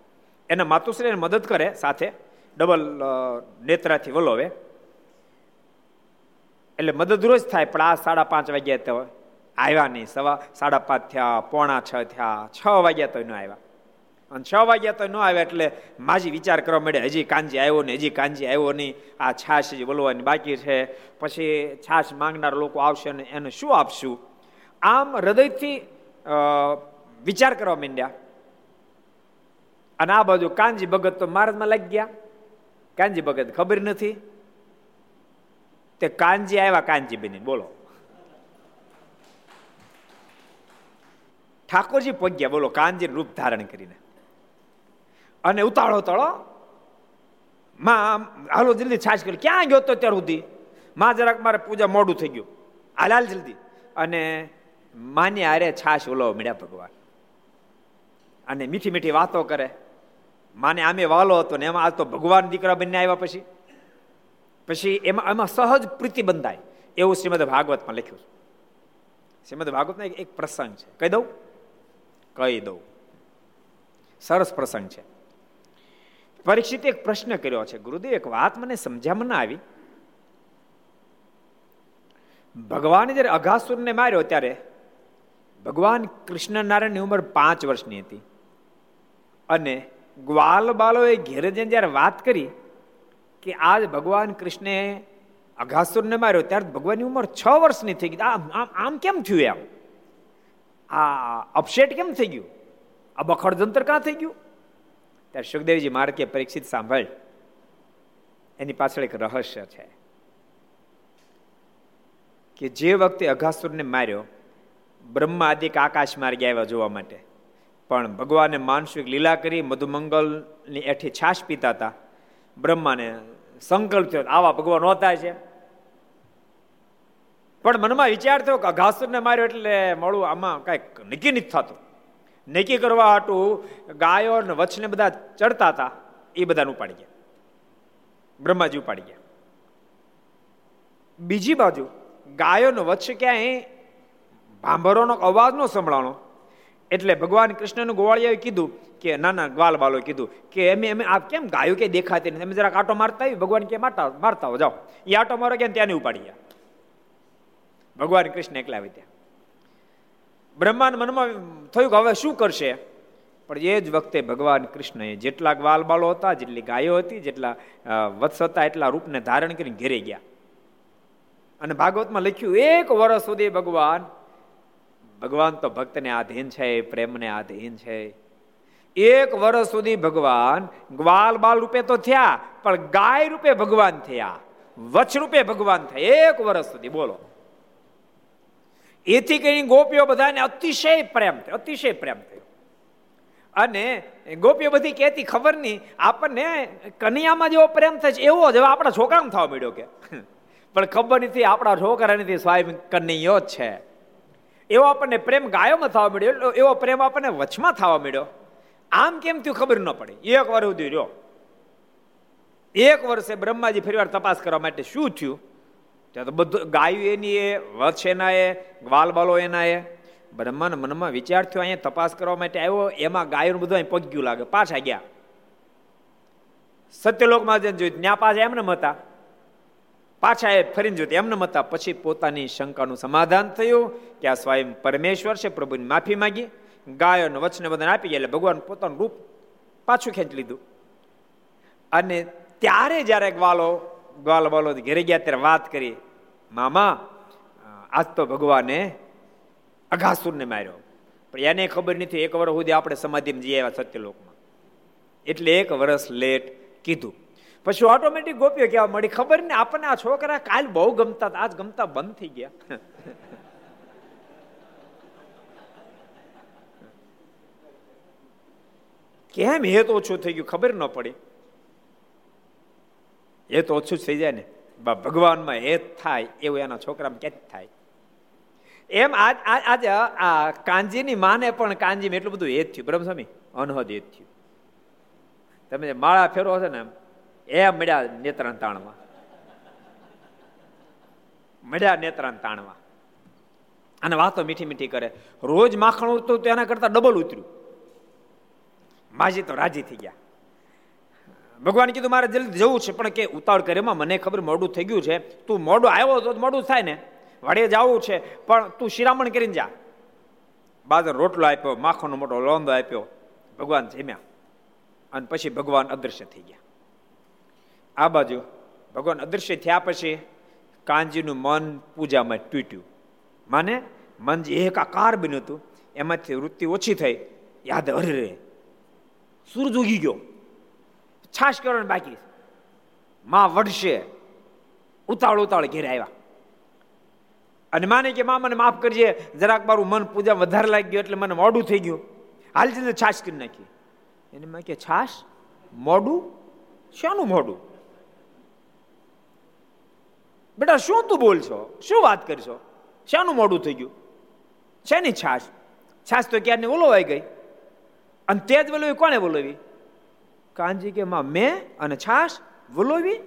એને માતુશ્રી મદદ કરે સાથે ડબલ નેત્રાથી વલોવે. એટલે મદદ રોજ થાય, પણ આ સાડા પાંચ વાગ્યા તો આવ્યા નહીં. સવા સાડા પાંચ થયા, પોણા છ થયા, છ વાગ્યા તો ન આવ્યા. અને છ વાગ્યા તો ન આવ્યા એટલે માજી વિચાર કરવા મળે હજી કાંજી આવ્યો ને હજી કાંજી આવ્યો નહીં. આ છાશ બોલવાની બાકી છે. પછી છાશ માંગનાર લોકો આવશે ને એને શું આપશું? આમ હૃદયથી વિચાર કરવા માંડ્યા. અને આ બાજુ કાનજી ભગત તો મારજમાં લાગી ગયા. કાનજી ભગત ખબર નથી. તે કાનજી આવ્યા કાનજી બની બોલો. ઠાકોરજી પગ્યા બોલો કાનજી રૂપ ધારણ કરીને. અને ઉતાળો તળો માં હાલો, જલ્દી છાશ કરી, ક્યાં ગયો તો ત્યાર સુધી? માં જરાક મારે પૂજા મોડું થઈ ગયું. હાલ હાલ, જલ્દી. અને માને આરે છાશ ઓલો મળ્યા ભગવાન. અને મીઠી મીઠી વાતો કરે. માને આમે વાલો હતો ને એમાં આ તો ભગવાન દીકરા બંને આવ્યા પછી. પછી એમાં એમાં સહજ પ્રીતિ બંધાય. એવું શ્રીમદ ભાગવતમાં લખ્યું છે. શ્રીમદ ભાગવતના એક પ્રસંગ છે. કહી દઉં? કહી દઉં. સરસ પ્રસંગ છે. પરીક્ષિત એક પ્રશ્ન કર્યો છે. ગુરુદેવ, એક વાત મને સમજામાં ના આવી. ભગવાને જ્યારે અઘાસુરને માર્યો ત્યારે ભગવાન કૃષ્ણ નારાયણની ઉંમર પાંચ વર્ષની હતી. અને ગ્વાલ બાલોએ ઘેરે જઈને જ્યારે વાત કરી કે આજ ભગવાન કૃષ્ણે અઘાસુરને માર્યો. ત્યારે ભગવાનની ઉંમર છ વર્ષની થઈ ગઈ. આમ આમ કેમ થયું એમ? આ અપસેટ કેમ થઈ ગયું? આ બખડ જંતર કાં થઈ ગયું? ત્યારે સુખદેવજી મારે કે પરીક્ષિત સાંભળ. એની પાછળ એક રહસ્ય છે કે જે વખતે અઘાસુરને માર્યો બ્રહ્મા આદિક આકાશ માર્ગે આવ્યા જોવા માટે. પણ ભગવાને માનસિક લીલા કરી, મધુમંગલની એઠી છાશ પીતા હતા. બ્રહ્માને સંકલ્પ થયો આવા ભગવાન હોતા છે. પણ મનમાં વિચાર થયો કે ઘાસુરને માર્યો એટલે મળું, આમાં કાંઈક નક્કી નથી થતું. નક્કી કરવા હાટું ગાયો ને વચ્છને બધા ચડતા હતા, એ બધાને ઉપાડી ગયા. બ્રહ્માજી ઉપાડી ગયા. બીજી બાજુ ગાયોનો વચ્ચે ક્યાંય ભાંભરોનો અવાજ ન સંભળાણો. એટલે ભગવાન કૃષ્ણનું ગોવાળિયાએ કીધું કે ના ના ગ્વાલ બાલો કીધું કે એમ એમ, આ કેમ ગાયો કે દેખાતી નથી? અમે જરાક આટો મારતા આવી ભગવાન કે મારતા મારતા જાઓ. એ આટો મારો કે ત્યાં ઉપાડી ગયા. ભગવાન કૃષ્ણ એકલા આવી ત્યાં બ્રહ્માન મનમાં થયું કે હવે શું કરશે? પણ એ જ વખતે ભગવાન કૃષ્ણએ જેટલા ગ્વાલ બાલો હતા, જેટલી ગાયો હતી, જેટલા વત્સ હતા, એટલા રૂપને ધારણ કરીને ઘેરે ગયા. અને ભાગવતમાં લખ્યું, એક વર્ષ સુધી ભગવાન ભગવાન તો ભક્તને આધીન છે, પ્રેમને આધીન છે. એક વર્ષ સુધી ભગવાન ગ્વાલ બાલ રૂપે તો થયા, પણ ગાય રૂપે ભગવાન થયા, વચ્છ રૂપે ભગવાન થયા, એક વર્ષ સુધી, બોલો. એથી કરીને ગોપીઓ બધાને અતિશય પ્રેમ થયો, અતિશય પ્રેમ થયો. અને ગોપીઓ બધી કહેતી ખબર નહીં, આપણને કન્યામાં જેવો પ્રેમ થાય છે, એવો જ આપણા છોકરામાં થવા મળ્યો કે. પણ ખબર નથી, આપણા છોકરા નથી સ્વામી કનૈયો જ છે. એવો આપણને પ્રેમ ગાયોમાં થવા મળ્યો એવો પ્રેમ આપણને વચમાં થવા મળ્યો આમ કેમ થયું ખબર ન પડે? એક વાર સુધી રહ્યો. એક વર્ષે બ્રહ્માજી ફરીવાર તપાસ કરવા માટે શું થયું? ત્યાં તો બધું ગાયું એની એ, વત્સ એના એ ગ્વાલ બાલો એના એ. બ્રહ્માના મનમાં વિચાર થયો, અહીંયા તપાસ કરવા માટે આવ્યો, એમાં ગાયું બધું અહીં પગ્યું લાગે, પાછા ગયા. સત્યલોકમાં જઈને જોયું, ત્યાં પાછા એમને હતા પાછા એ ફરીને જોયું, એમને હતા પછી પોતાની શંકાનું સમાધાન થયું કે આ સ્વયં પરમેશ્વર છે, પ્રભુની માફી માંગી. ગાયો ને વચને બધાને આપી ગયા એટલે ભગવાન પોતાનું રૂપ પાછું ખેંચી લીધું. અને ત્યારે જ્યારે ગ્વાલો ગ્વાલ વાલો ઘેરે ગયા ત્યારે વાત કરી, મામા, આજ તો ભગવાને અઘાસુરને માર્યો. પણ એને ખબર નથી, એક વર્ષ સુધી આપણે સમાધિમાં જઈ આવ્યા સત્યલોકમાં. એટલે એક વર્ષ લેટ કીધું. પછી ઓટોમેટિક ગોપીઓ કહેવા મળી ખબર ને આપણને આ છોકરા કાલ બહુ ગમતા આજ ગમતા બંધ થઈ ગયા. કેમ હે તો ઓછું થઈ ગયું? ખબર ન પડી. એ તો ઓછું થઈ જાય ને. ભગવાનમાં હેત થાય એવું એના છોકરામાં ક્યાં થાય. એમ આજ, આજે આ કાંજીની માને પણ કાંજીમાં એટલું બધું હેત થયું. બ્રહ્મસ્વામી અનહદ હેત થયું. તમે માળા ફેરો છે ને એમ મળ્યા નેત્રણ તાણવા મળ્યા નેત્રણ તાણવા અને વાતો મીઠી મીઠી કરે. રોજ માખણ ઉતરું તો એના કરતા ડબલ ઉતર્યું. માજી તો રાજી થઈ ગયા. ભગવાન કીધું, મારે જલ્દી જવું છે, પણ કે ઉતાવળ કર્યામાં મને ખબર મોડું થઈ ગયું છે. તું મોડું આવ્યો તો મોડું થાય ને. વાડે જવું છે, પણ તું શિરામણ કરીને જા. બાદર રોટલો આપ્યો, માખણનો મોટો લોંદો આપ્યો. ભગવાન જમ્યા. અને પછી ભગવાન અદૃશ્ય થઈ ગયા. આ બાજુ ભગવાન અદૃશ્ય થયા પછી કાંજીનું મન પૂજામાં તૂટ્યું. માને મન જે એકાકાર બન્યું હતું. એમાંથી વૃત્તિ ઓછી થઈ. યાદ અરે રે. સૂરજ ઉગી ગયો. છાશ કરવાનું બાકી. માં વડશે ઉતાળ ઉતાળ ઘેરે આવ્યા. અને માને કે, મા, મને માફ કરજે. જરાક મારું મન પૂજા વધારે લાગી ગયું, એટલે મને મોડું થઈ ગયું. હાલ જઈને છાશ કરી નાખી. એને મેં કે, છાશ? મોડું? શાનું મોડું? બેટા, શું તું બોલશો? શું વાત કરશો? શાનું મોડું થઈ ગયું. શેની છાશ? છાશ તો ક્યારની આવી ગઈ? અને તે જ વલોવી કોને વલોવી કાનજી કે, માં, મેં અને છાશ વલોવી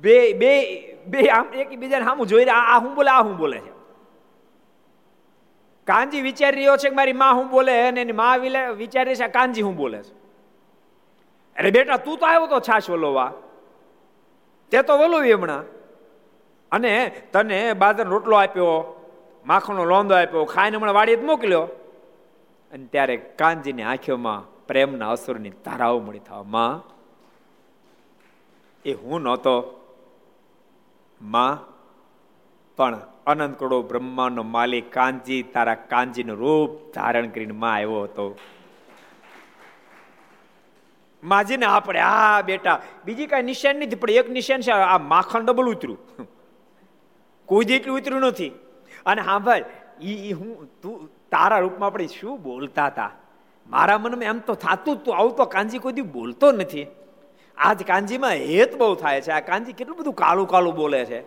બે બે બે આમ એકબીજાને સામું જોઈ રહ્યા, આ હું બોલે, આ હું બોલે છે. કાનજી વિચારી રહ્યો છે કે મારી માં હું બોલે અને એની માં વિચારી છે કાનજી હું બોલે છે? અરે બેટા, તું તો આવ્યો તો છાશ વલોવા. તે તો વલોવી હમણાં. અને તને બાદર રોટલો આપ્યો, માખણનો લોંદો આપ્યો, ખાઈને હમણાં વાડીએ મોકલ્યો. અને ત્યારે કાનજીની આંખોમાં પ્રેમના અસુરની ધારાઓ મળી થવા માં એ હું નહોતો, માં પણ અનંત કરોડો બ્રહ્માનો માલિક કાનજી તારા કાનજીનું રૂપ ધારણ કરીને માં આવ્યો હતો. માજીને આપણે, આ બેટા, બીજી કાંઈ નિશાન નથી, પણ એક નિશાન છે, આ માખણ ડબલ ઉતર્યું. કોઈ જેટલું ઉતર્યું નથી. અને હા ભાઈ ઈ હું, તું તારા રૂપમાં આપણે શું બોલતા હતા? મારા મનમાં એમ તો થતું તું. આવું તો કાંજી કોઈ દી બોલતો નથી. આજ કાંજીમાં હેત બહુ થાય છે. આ કાંજી કેટલું બધું કાળું કાળું બોલે છે.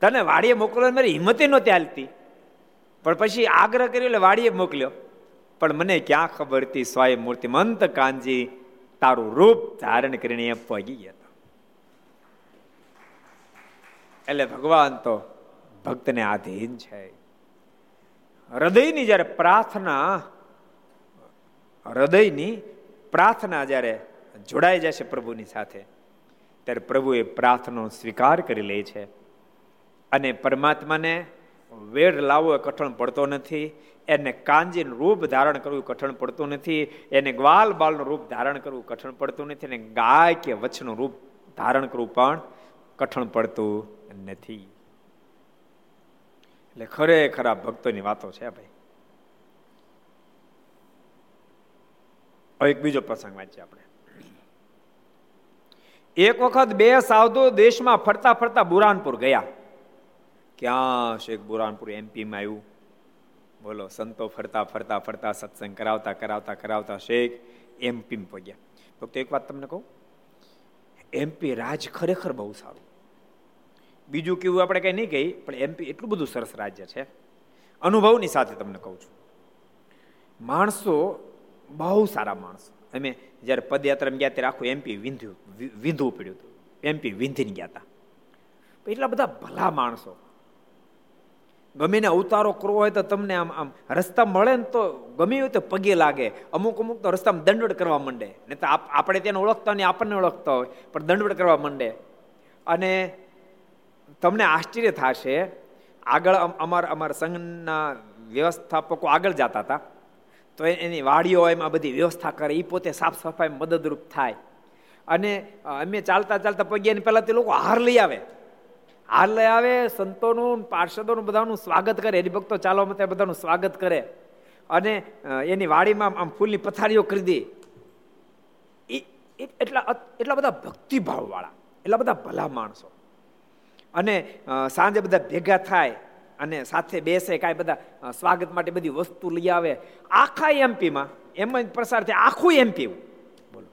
તને વાડીએ મોકલો મારી હિંમતે નહોતી હાલતી. પણ પછી આગ્રહ કર્યો એટલે વાડીએ મોકલ્યો. પણ મને ક્યાં ખબર હતી સ્વયં મૂર્તિમંત કાંજી તારું રૂપ ધારણ કરીને પગી ગયા એટલે ભગવાન તો ભક્તને આધીન છે. હૃદયની જ્યારે પ્રાર્થના, હૃદયની પ્રાર્થના જ્યારે જોડાઈ જશે પ્રભુની સાથે, ત્યારે પ્રભુ એ પ્રાર્થનાનો સ્વીકાર કરી લે છે. અને પરમાત્માને વેડ લાવવો એ કઠણ પડતો નથી, એને કાંજીનું રૂપ ધારણ કરવું કઠણ પડતું નથી, એને ગ્વાલ બાલનું રૂપ ધારણ કરવું કઠણ પડતું નથી, અને ગાય કે વચ્છનું રૂપ ધારણ કરવું પણ કઠણ પડતું નથી. એટલે ખરેખર આ ભક્તોની વાતો છે, ભાઈ. એક બીજો પ્રસંગ વાંચીએ આપણે. એક વખત બે સાધુ દેશમાં ફરતા ફરતા બુરાનપુર ગયા. ક્યાં શેખ બુરાનપુર? એમપીમાં આવ્યું બોલો, સંતો ફરતા ફરતા ફરતા, સત્સંગ કરાવતા કરાવતા કરાવતા શેખ એમપી પહોંચ્યા. ફક્ત એક વાત તમને કહું? એમપી રાજ ખરેખર બહુ સારું. બીજું કેવું આપણે કઈ નહીં કહી પણ એમપી એટલું બધું સરસ રાજ્ય છે. અનુભવની સાથે તમને કહું છું. માણસો બહુ સારા માણસો. અમે જ્યારે પદયાત્રા ગયા ત્યારે આખું એમપી વિંધ્યું વિંધવું પડ્યું હતું. એમપી વિંધીને ગયા હતા. એટલા બધા ભલા માણસો. ગમે ને અવતારો કરવો હોય તો તમને આમ આમ રસ્તા મળે ને તો ગમે હોય તો પગે લાગે. અમુક અમુક તો રસ્તામાં દંડવડ કરવા માંડે. ને તો આપણે તેને ઓળખતા નહીં આપણને ઓળખતા હોય, પણ દંડવડ કરવા માંડે. અને તમને આશ્ચર્ય થશે, આગળ અમારા અમારા સંઘના વ્યવસ્થાપકો આગળ જતા હતા. તો એની વાડીઓ એમાં બધી વ્યવસ્થા કરે એ પોતે સાફ સફાઈ મદદરૂપ થાય. અને અમે ચાલતા ચાલતા પગ્યા પહેલાં તે લોકો હાર લઈ આવે. હાર લઈ આવે, સંતોનું, પાર્ષદોનું બધાનું સ્વાગત કરે, હરિભક્તો ચાલવા માટે બધાનું સ્વાગત કરે. અને એની વાડીમાં આમ ફૂલની પથારીઓ કરી દે. એટલા એટલા બધા ભક્તિભાવવાળા, એટલા બધા ભલા માણસો. અને સાંજે બધા ભેગા થાય અને સાથે બેસે કાંઈ બધા સ્વાગત માટે બધી વસ્તુ લઈ આવે. આખા એમપીમાં એમ જ પ્રસાર થાય. આખું એમપી બોલો.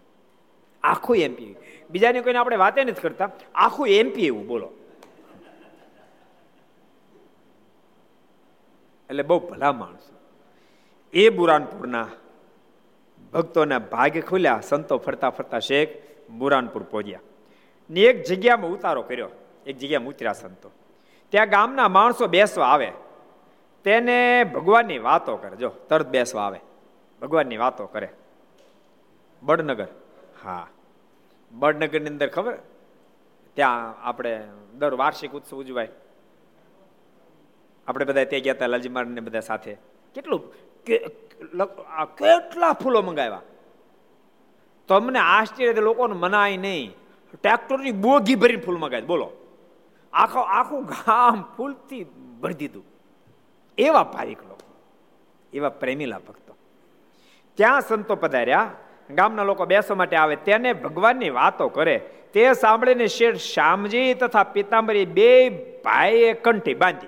આખું એમપી બીજાની કોઈને આપણે વાતે નથી કરતા. આખું એમપી એવું બોલો. એટલે બહુ ભલા માણસો. એ બુરાનપુરના ભક્તોના ભાગે ખુલ્યા સંતો ફરતા ફરતા શેખ બુરાનપુર પહોંચ્યા. ને એક જગ્યામાં ઉતારો કર્યો. એક જગ્યા ઉતર્યા સંતો. ત્યાં ગામના માણસો બેસવા આવે. તેને ભગવાનની વાતો કરે. જો, તરત બેસવા આવે. ભગવાનની વાતો કરે. બડનગર. હા. બડનગરની અંદર ખબર? ત્યાં આપણે દર વાર્ષિક ઉત્સવ ઉજવાય. આપણે બધા ત્યાં ગયા હતા લાલજી ને બધા સાથે. કેટલું કેટલા ફૂલો મંગાવ્યા? તમને આશ્ચર્ય લોકોને મનાય નહીં. ટ્રેક્ટરની બોગી ભરીને ફૂલ મંગાવે બોલો. આખો આખું ગામ ફૂલથી ભરી દીધું. એવા ભાવિક લોકો, એવા પ્રેમીલા ભક્તો. ત્યાં સંતો પધાર્યા, ગામના લોકો બેસવા માટે આવે, તેને ભગવાનની વાતો કરે. તે સાંભળીને શેઠ શ્યામજી તથા પિતાંબરી બે ભાઈએ કંઠી બાંધી.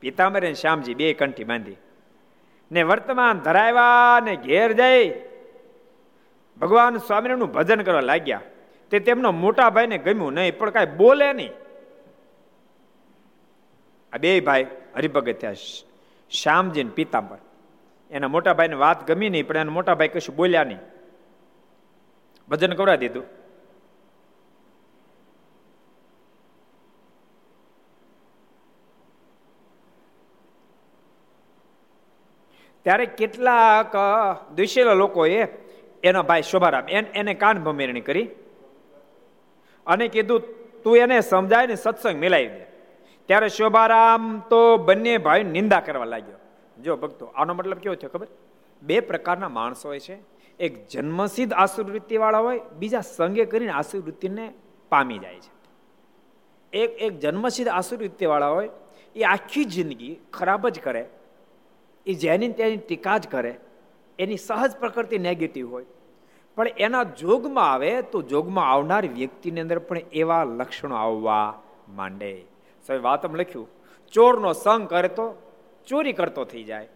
પિતાંબરી અને શ્યામજી બે કંઠી બાંધી. ને વર્તમાન ધરાવ્યા ને ઘેર જઈ ભગવાન સ્વામિનારાયણનું ભજન કરવા લાગ્યા. તે તેમનો મોટા ભાઈને ગમ્યું નહીં, પણ કાંઈ બોલે નહીં. આ બે ભાઈ હરિભગત થયા. શ્યામજી પિતાંબર. એના મોટા ભાઈને વાત ગમી નહીં, પણ એના મોટા ભાઈ કશું બોલ્યા નહીં. ભજન કવડા દીધું. ત્યારે કેટલાક દ્વિશેલા લોકોએ એના ભાઈ શોભારામ એને કાન ભમેરણી કરી અને કીધું, તું એને સમજાય ને સત્સંગ મિલાવી દે. ત્યારે શોભારામ તો બંને ભાઈ નિંદા કરવા લાગ્યો. જો ભક્તો, આનો મતલબ કેવો થયો ખબર? બે પ્રકારના માણસો હોય છે. એક જન્મસિદ્ધ આસુરવૃત્તિ વાળા હોય, બીજા સંગે કરીને આસુરવૃત્તિને પામી જાય છે. એક એક જન્મસિદ્ધ આસુરવૃત્તિ વાળા હોય, એ આખી જિંદગી ખરાબ જ કરે. એ જેની તેની ટીકા જ કરે. એની સહજ પ્રકૃતિ નેગેટિવ હોય. પણ એના જોગમાં આવે તો જોગમાં આવનાર વ્યક્તિની અંદર પણ એવા લક્ષણો આવવા માંડે. સાહેબ વાતમ લખ્યું. ચોરનો સંગ કરે તો ચોરી કરતો થઈ જાય.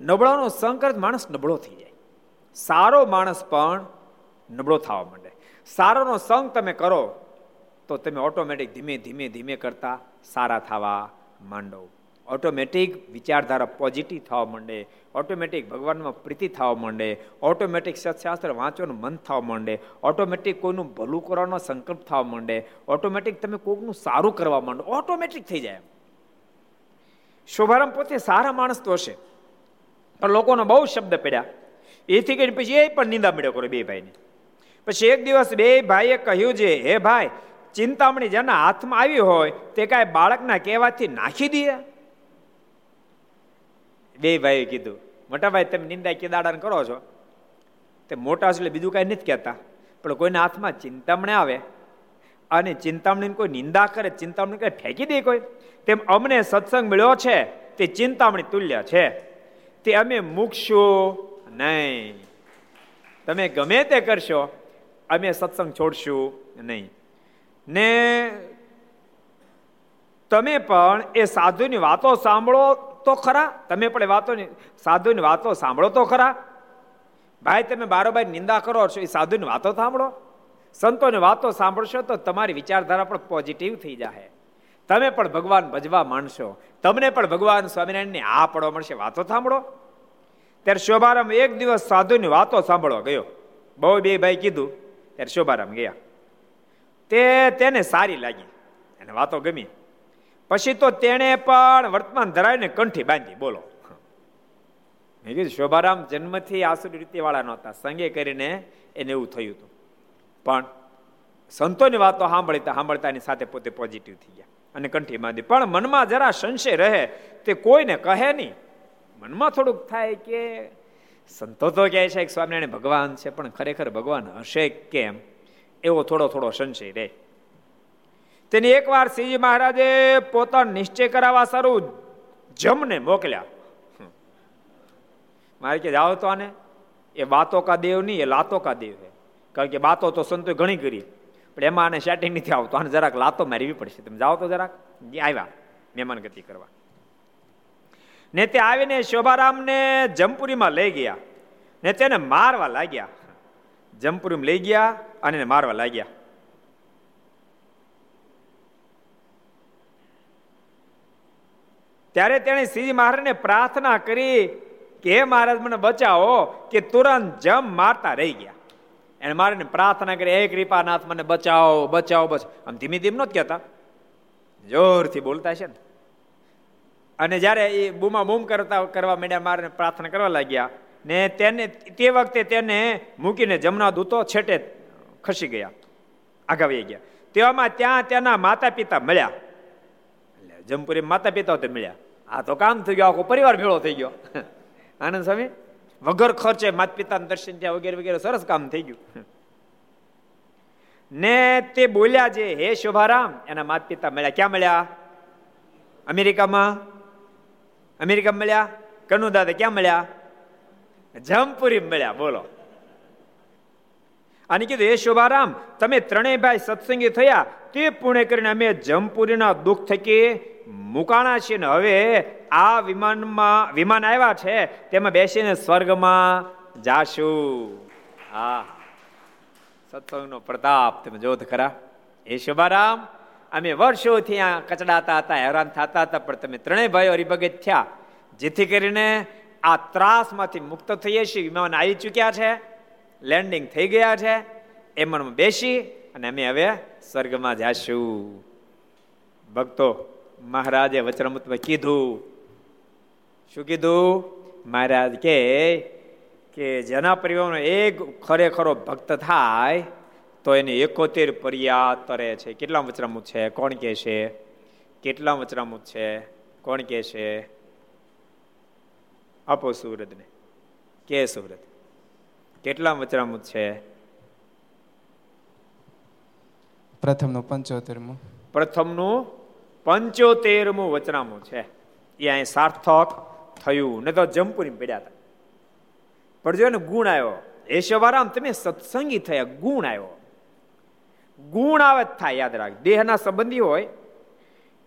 નબળાનો સંગ કરે માણસ નબળો થઈ જાય. સારો માણસ પણ નબળો થવા માંડે. સારોનો સંગ તમે કરો, તો તમે ઓટોમેટિક ધીમે ધીમે ધીમે કરતા સારા થવા માંડો. ઓટોમેટિક વિચારધારા પોઝિટિવ થવા માંડે, ઓટોમેટિક ભગવાનમાં પ્રીતિ થવા માંડે, ઓટોમેટિક સત્શાસ્ત્ર વાંચવાનું મન થવા માંડે, ઓટોમેટિક કોઈનું ભલું કરવાનો સંકલ્પ થવા માંડે, ઓટોમેટિક તમે કોઈકનું સારું કરવા માંડો, ઓટોમેટિક થઈ જાય શુભારંભ પોતે સારા માણસ તો હશે. પણ લોકોનો બહુ શબ્દ પડ્યા. એથી કરીને પછી એ પણ નિંદા મળ્યો કરો બે ભાઈને. પછી એક દિવસ બે ભાઈએ કહ્યું છે હે ભાઈ, ચિંતામણી જેના હાથમાં આવી હોય, તે કાંઈ બાળકના કહેવાથી નાખી દે. બે ભાઈએ કીધું, મોટા ભાઈ, તમે નિંદા કેદાડાને કરો છો? તે મોટા એટલે બીજું કાંઈ નથી કહેતા. પણ કોઈના હાથમાં ચિંતામણી આવે અને ચિંતામણી કોઈ નિંદા કરે, ચિંતામણી કઈ ફેંકી દે કોઈ? તેમ અમને સત્સંગ મળ્યો છે, તે ચિંતામણી તુલ્ય છે. તે અમે મૂકશું નહીં. તમે ગમે તે કરશો, અમે સત્સંગ છોડશું નહીં. ને તમે પણ એ સાધુની વાતો સાંભળો તો ખરા. તમે પણ વાતો સાધુની વાતો સાંભળો તો ખરા. ભાઈ, તમે બારોબાર નિંદા કરો છો, એ સાધુની વાતો સાંભળો. સંતોની વાતો સાંભળશો તો તમારી વિચારધારા પણ પોઝિટિવ થઈ જાય તમે પણ ભગવાન ભજવા માંડશો. તમને પણ ભગવાન સ્વામિનારાયણની આ પડવા મળશે, વાતો સાંભળો. ત્યારે શોભારામ એક દિવસ સાધુની વાતો સાંભળવા ગયો. બહુ બે ભાઈ કીધું, ત્યારે શોભારામ ગયા. તે, તેને સારી લાગી. અને વાતો ગમી. પછી તો તેણે પણ વર્તમાન ધરાવીને કંઠી બાંધી, બોલો. મેં કીધું, શોભારામ જન્મથી આસુરી રીતે વાળા નહોતા. સંગે કરીને એને એવું થયું હતું. પણ સંતોની વાતો સાંભળતા સાંભળતાની સાથે પોતે પોઝિટિવ થઈ ગયા અને કંઠી બાંધી. પણ મનમાં જરા સંશય રહે, તે કોઈને કહે નહીં. મનમાં થોડુંક થાય કે સંતો તો કહે છે કે સ્વામિનારાયણ ભગવાન છે, પણ ખરેખર ભગવાન હશે કેમ? એવો થોડો થોડો સંશય રહે. તેની એકવાર શ્રીજી મહારાજે પોતાનો નિશ્ચય કરાવવા સારું જમને મોકલ્યા. મારે કે જાઓ તો આને. એ વાતો કા દેવ નહીં, એ લાતો કા દેવ હે કારણ કે બાતો તો સંતો ઘણી કરી. પણ એમાં આને સેટિંગ નથી આવતું. આને જરાક લાતો મારવી પડશે. તમે જાઓ તો જરાક. આવ્યા. મહેમાન ગતિ કરવા. ને તે આવીને શોભારામને જમપુરીમાં લઈ ગયા. ને તેને મારવા લાગ્યા. જમપુરીમાં લઈ ગયા અને મારવા લાગ્યા. ત્યારે તેણે શ્રીજી મહારાજને પ્રાર્થના કરી કે, હે મહારાજ, મને બચાવો કે તુરંત જમ મારતા રહી ગયા. એને મારીને પ્રાર્થના કરી, હે કૃપાનાથ, મને બચાવો બચાવો બસ આમ ધીમે ધીમ નથી કહેતા. જોરથી બોલતા છે ને. અને જ્યારે એ બૂમા બૂમ કરતા, કરવા માંડ્યા મારે પ્રાર્થના કરવા લાગ્યા ને તેને, તે વખતે તેને મૂકીને જમના દૂતો છેટે ખસી ગયા આગાવી ગયા. તેવામાં ત્યાં તેના માતા પિતા મળ્યા. એટલે જમપુરી માતા પિતા મળ્યા. આ તો કામ થઈ ગયો, આખો પરિવાર ભેળો થઈ ગયો. આનંદ સ્વામી? વગર ખર્ચે માત પિતાને દર્શન થયા વગેરે વગેરે સરસ કામ થઈ ગયું. ને તે બોલ્યા જે, હે શોભારામ, એના માત પિતા મળ્યા. ક્યાં મળ્યા? અમેરિકામાં? અમેરિકા મળ્યા? કનુ દાદા ક્યાં મળ્યા? જમપુરી મળ્યા, બોલો. અને કીધું એ શોભારામ, તમે ત્રણેય ભાઈ સત્સંગી થયા, તે પુણે કરીને અમે જમપુરીના દુઃખ થકી મુકાણા છીએ ને હવે આ વિમાનમાં વિમાન આવ્યા છે, તેમાં બેસીને સ્વર્ગમાં જાશું. હા. સત્સંગનો પ્રતાપ, તમે જોત ખરા. એ શુભારામ, અમે વર્ષોથી આ કચડાતા હતા, હેરાન થતા હતા, પણ તમે ત્રણેય ભાઈઓ હરિભગત થયા. જેથી કરીને આ ત્રાસમાંથી મુક્ત થઈએ છીએ. વિમાન આવી ચૂક્યા છે, લેન્ડિંગ થઈ ગયા છે એમાં બેસી અને અમે હવે સ્વર્ગમાં જાશું. ભક્તો મહારાજે વચરામૃતમાં કીધું. શું કીધું? મહારાજ કે કે જેના પરિવારનો એક ખરેખરો ભક્ત થાય તો એને એકોતેર પર્યા તરે છે. કેટલા વચરામૃત છે? કોણ કે છે? કેટલા વચરામૃત છે? કોણ કે છે? આપો સુરતને. કે સુરત? કેટલા વચરામૃત છે? પ્રથમનું પંચોતેરમું. પ્રથમનું પંચોતેરમું વચનામું છે. એ અહીં સાર્થક થયું ને તો જંપુરી પડ્યા હતા. પણ જો ને ગુણ આવ્યો યશોવારામ તમે સત્સંગી થયા, ગુણ આવ્યો. ગુણ આવે જ થાય, યાદ રાખ. દેહના સંબંધી હોય,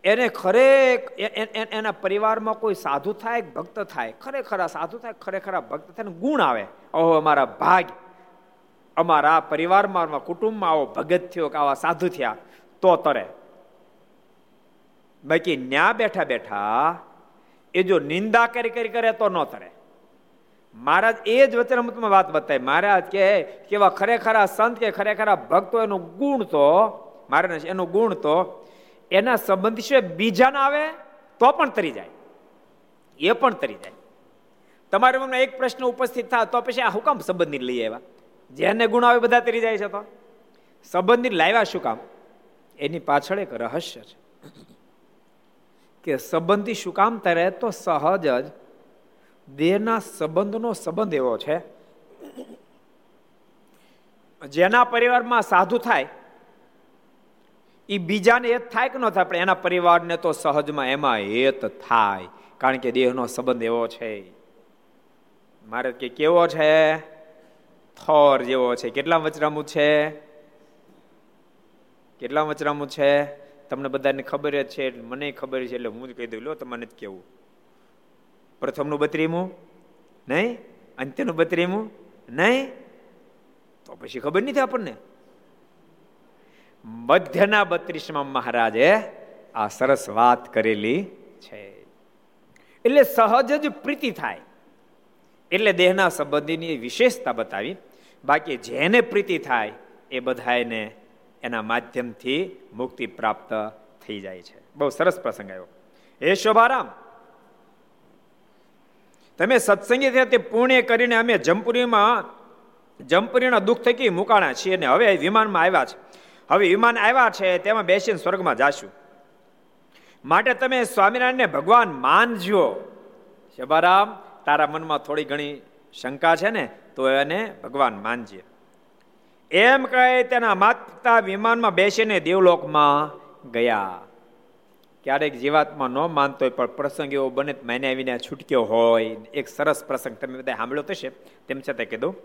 એને ખરે એના પરિવારમાં કોઈ સાધુ થાય, ભક્ત થાય, ખરેખર સાધુ થાય, ખરેખર ભક્ત થાય ગુણ આવે. ઓહો, અમારા ભાગ. અમારા પરિવારમાં કુટુંબમાં આવો ભગત થયો કે આવા સાધુ થયા, તો તરે. બાકી ન્યા બેઠા બેઠા એ જો નિંદા કરી કરી કરે તો ન તરે મહારાજ એ જ વચનામૃતમાં વાત બતાવી. મહારાજ કે કેવા ખરેખરા સંત કે ખરેખરા ભક્તો એનો ગુણ તો મહારાજ એનો ગુણ તો, એના સંબંધી છે બીજા ના આવે તો પણ તરી જાય. એ પણ તરી જાય. તમારે મને એક પ્રશ્ન ઉપસ્થિત થાય તો પછી આ હું કામ સંબંધી લઈ આવ્યા? જેને ગુણ આવે બધા તરી જાય છે તો? સંબંધી લાવ્યા શું કામ? એની પાછળ એક રહસ્ય છે. કે સંબંધી શું કામ તરે? તો સહજ જ દેહના સંબંધનો સંબંધ એવો છે. જેના પરિવારમાં સાધુ થાય એ બીજાને હેત થાય કે ન થાય? પણ એના પરિવારને તો સહજમાં એમાં હેત થાય, કારણ કે દેહનો સંબંધ એવો છે. મારે કે કેવો છે? થોર જેવો છે. કેટલા વચરામું છે? કેટલા વચરામું છે? તમને બધાને ખબર જ છે મને ખબર છે, એટલે હું જ કહી દઉં, લો તમને જ કેવું પ્રથમનું બત્રીમું, નહીં? અંત્યનું બત્રીમું, નહીં? તો પછી ખબર નથી આપણને. મધ્યના બત્રીસમાં મહારાજે આ સરસ વાત કરેલી છે. એટલે સહજ જ પ્રીતિ થાય. એટલે દેહના સંબંધીની વિશેષતા બતાવી. બાકી જેને પ્રીતિ થાય, એ બધાને એના માધ્યમથી મુક્તિ પ્રાપ્ત થઈ જાય છે. બહુ સરસ પ્રસંગ આવ્યો. હે શોભારામ, તમે સત્સંગી થયા તે પુણ્ય કરીને અમે જમપુરીમાં, જમપુરીના દુઃખ થકી મુકાણા છીએ અને હવે વિમાનમાં આવ્યા છે. હવે વિમાન આવ્યા છે, તેમાં બેસીને સ્વર્ગમાં જાશું. માટે તમે સ્વામિનારાયણને ભગવાન માનજો. શબારામ તારા મનમાં થોડી ઘણી શંકા છે ને, તો એને ભગવાન માનજે. એમ કહે તેના માતા વિમાનમાં બેસીને દેવલોકમાં ગયા. ક્યારેક જીવાતમાં ન માનતો હોય, પણ પ્રસંગ એવો બને મને આવીને છૂટક્યો હોય. એક સરસ પ્રસંગ તમે બધા સાંભળ્યો થશે તેમ છતાં કીધું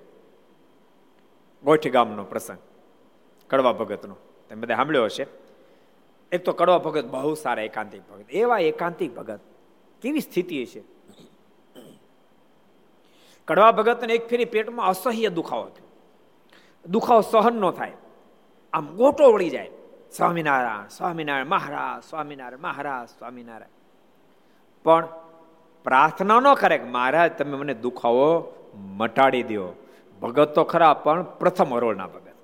ગોઠ ગામનો પ્રસંગ, કડવા ભગતનો. તમે બધા સાંભળ્યો હશે. એક તો કડવા ભગત બહુ સારા એકાંતિક ભગત. એવા એકાંતિક ભગત કેવી સ્થિતિ છે કડવા ભગતને એક ફેરી પેટમાં અસહ્ય દુખાવો થયો. દુખાવો સહન ન થાય. આમ ગોટો વળી જાય. સ્વામિનારાયણ સ્વામિનારાયણ મહારાજ સ્વામિનારાયણ મહારાજ, સ્વામિનારાયણ. પણ પ્રાર્થના ન કરે કે મહારાજ, તમે મને દુખાવો મટાડી દો ભગત તો ખરા, પણ પ્રથમ હરોળના ભગત.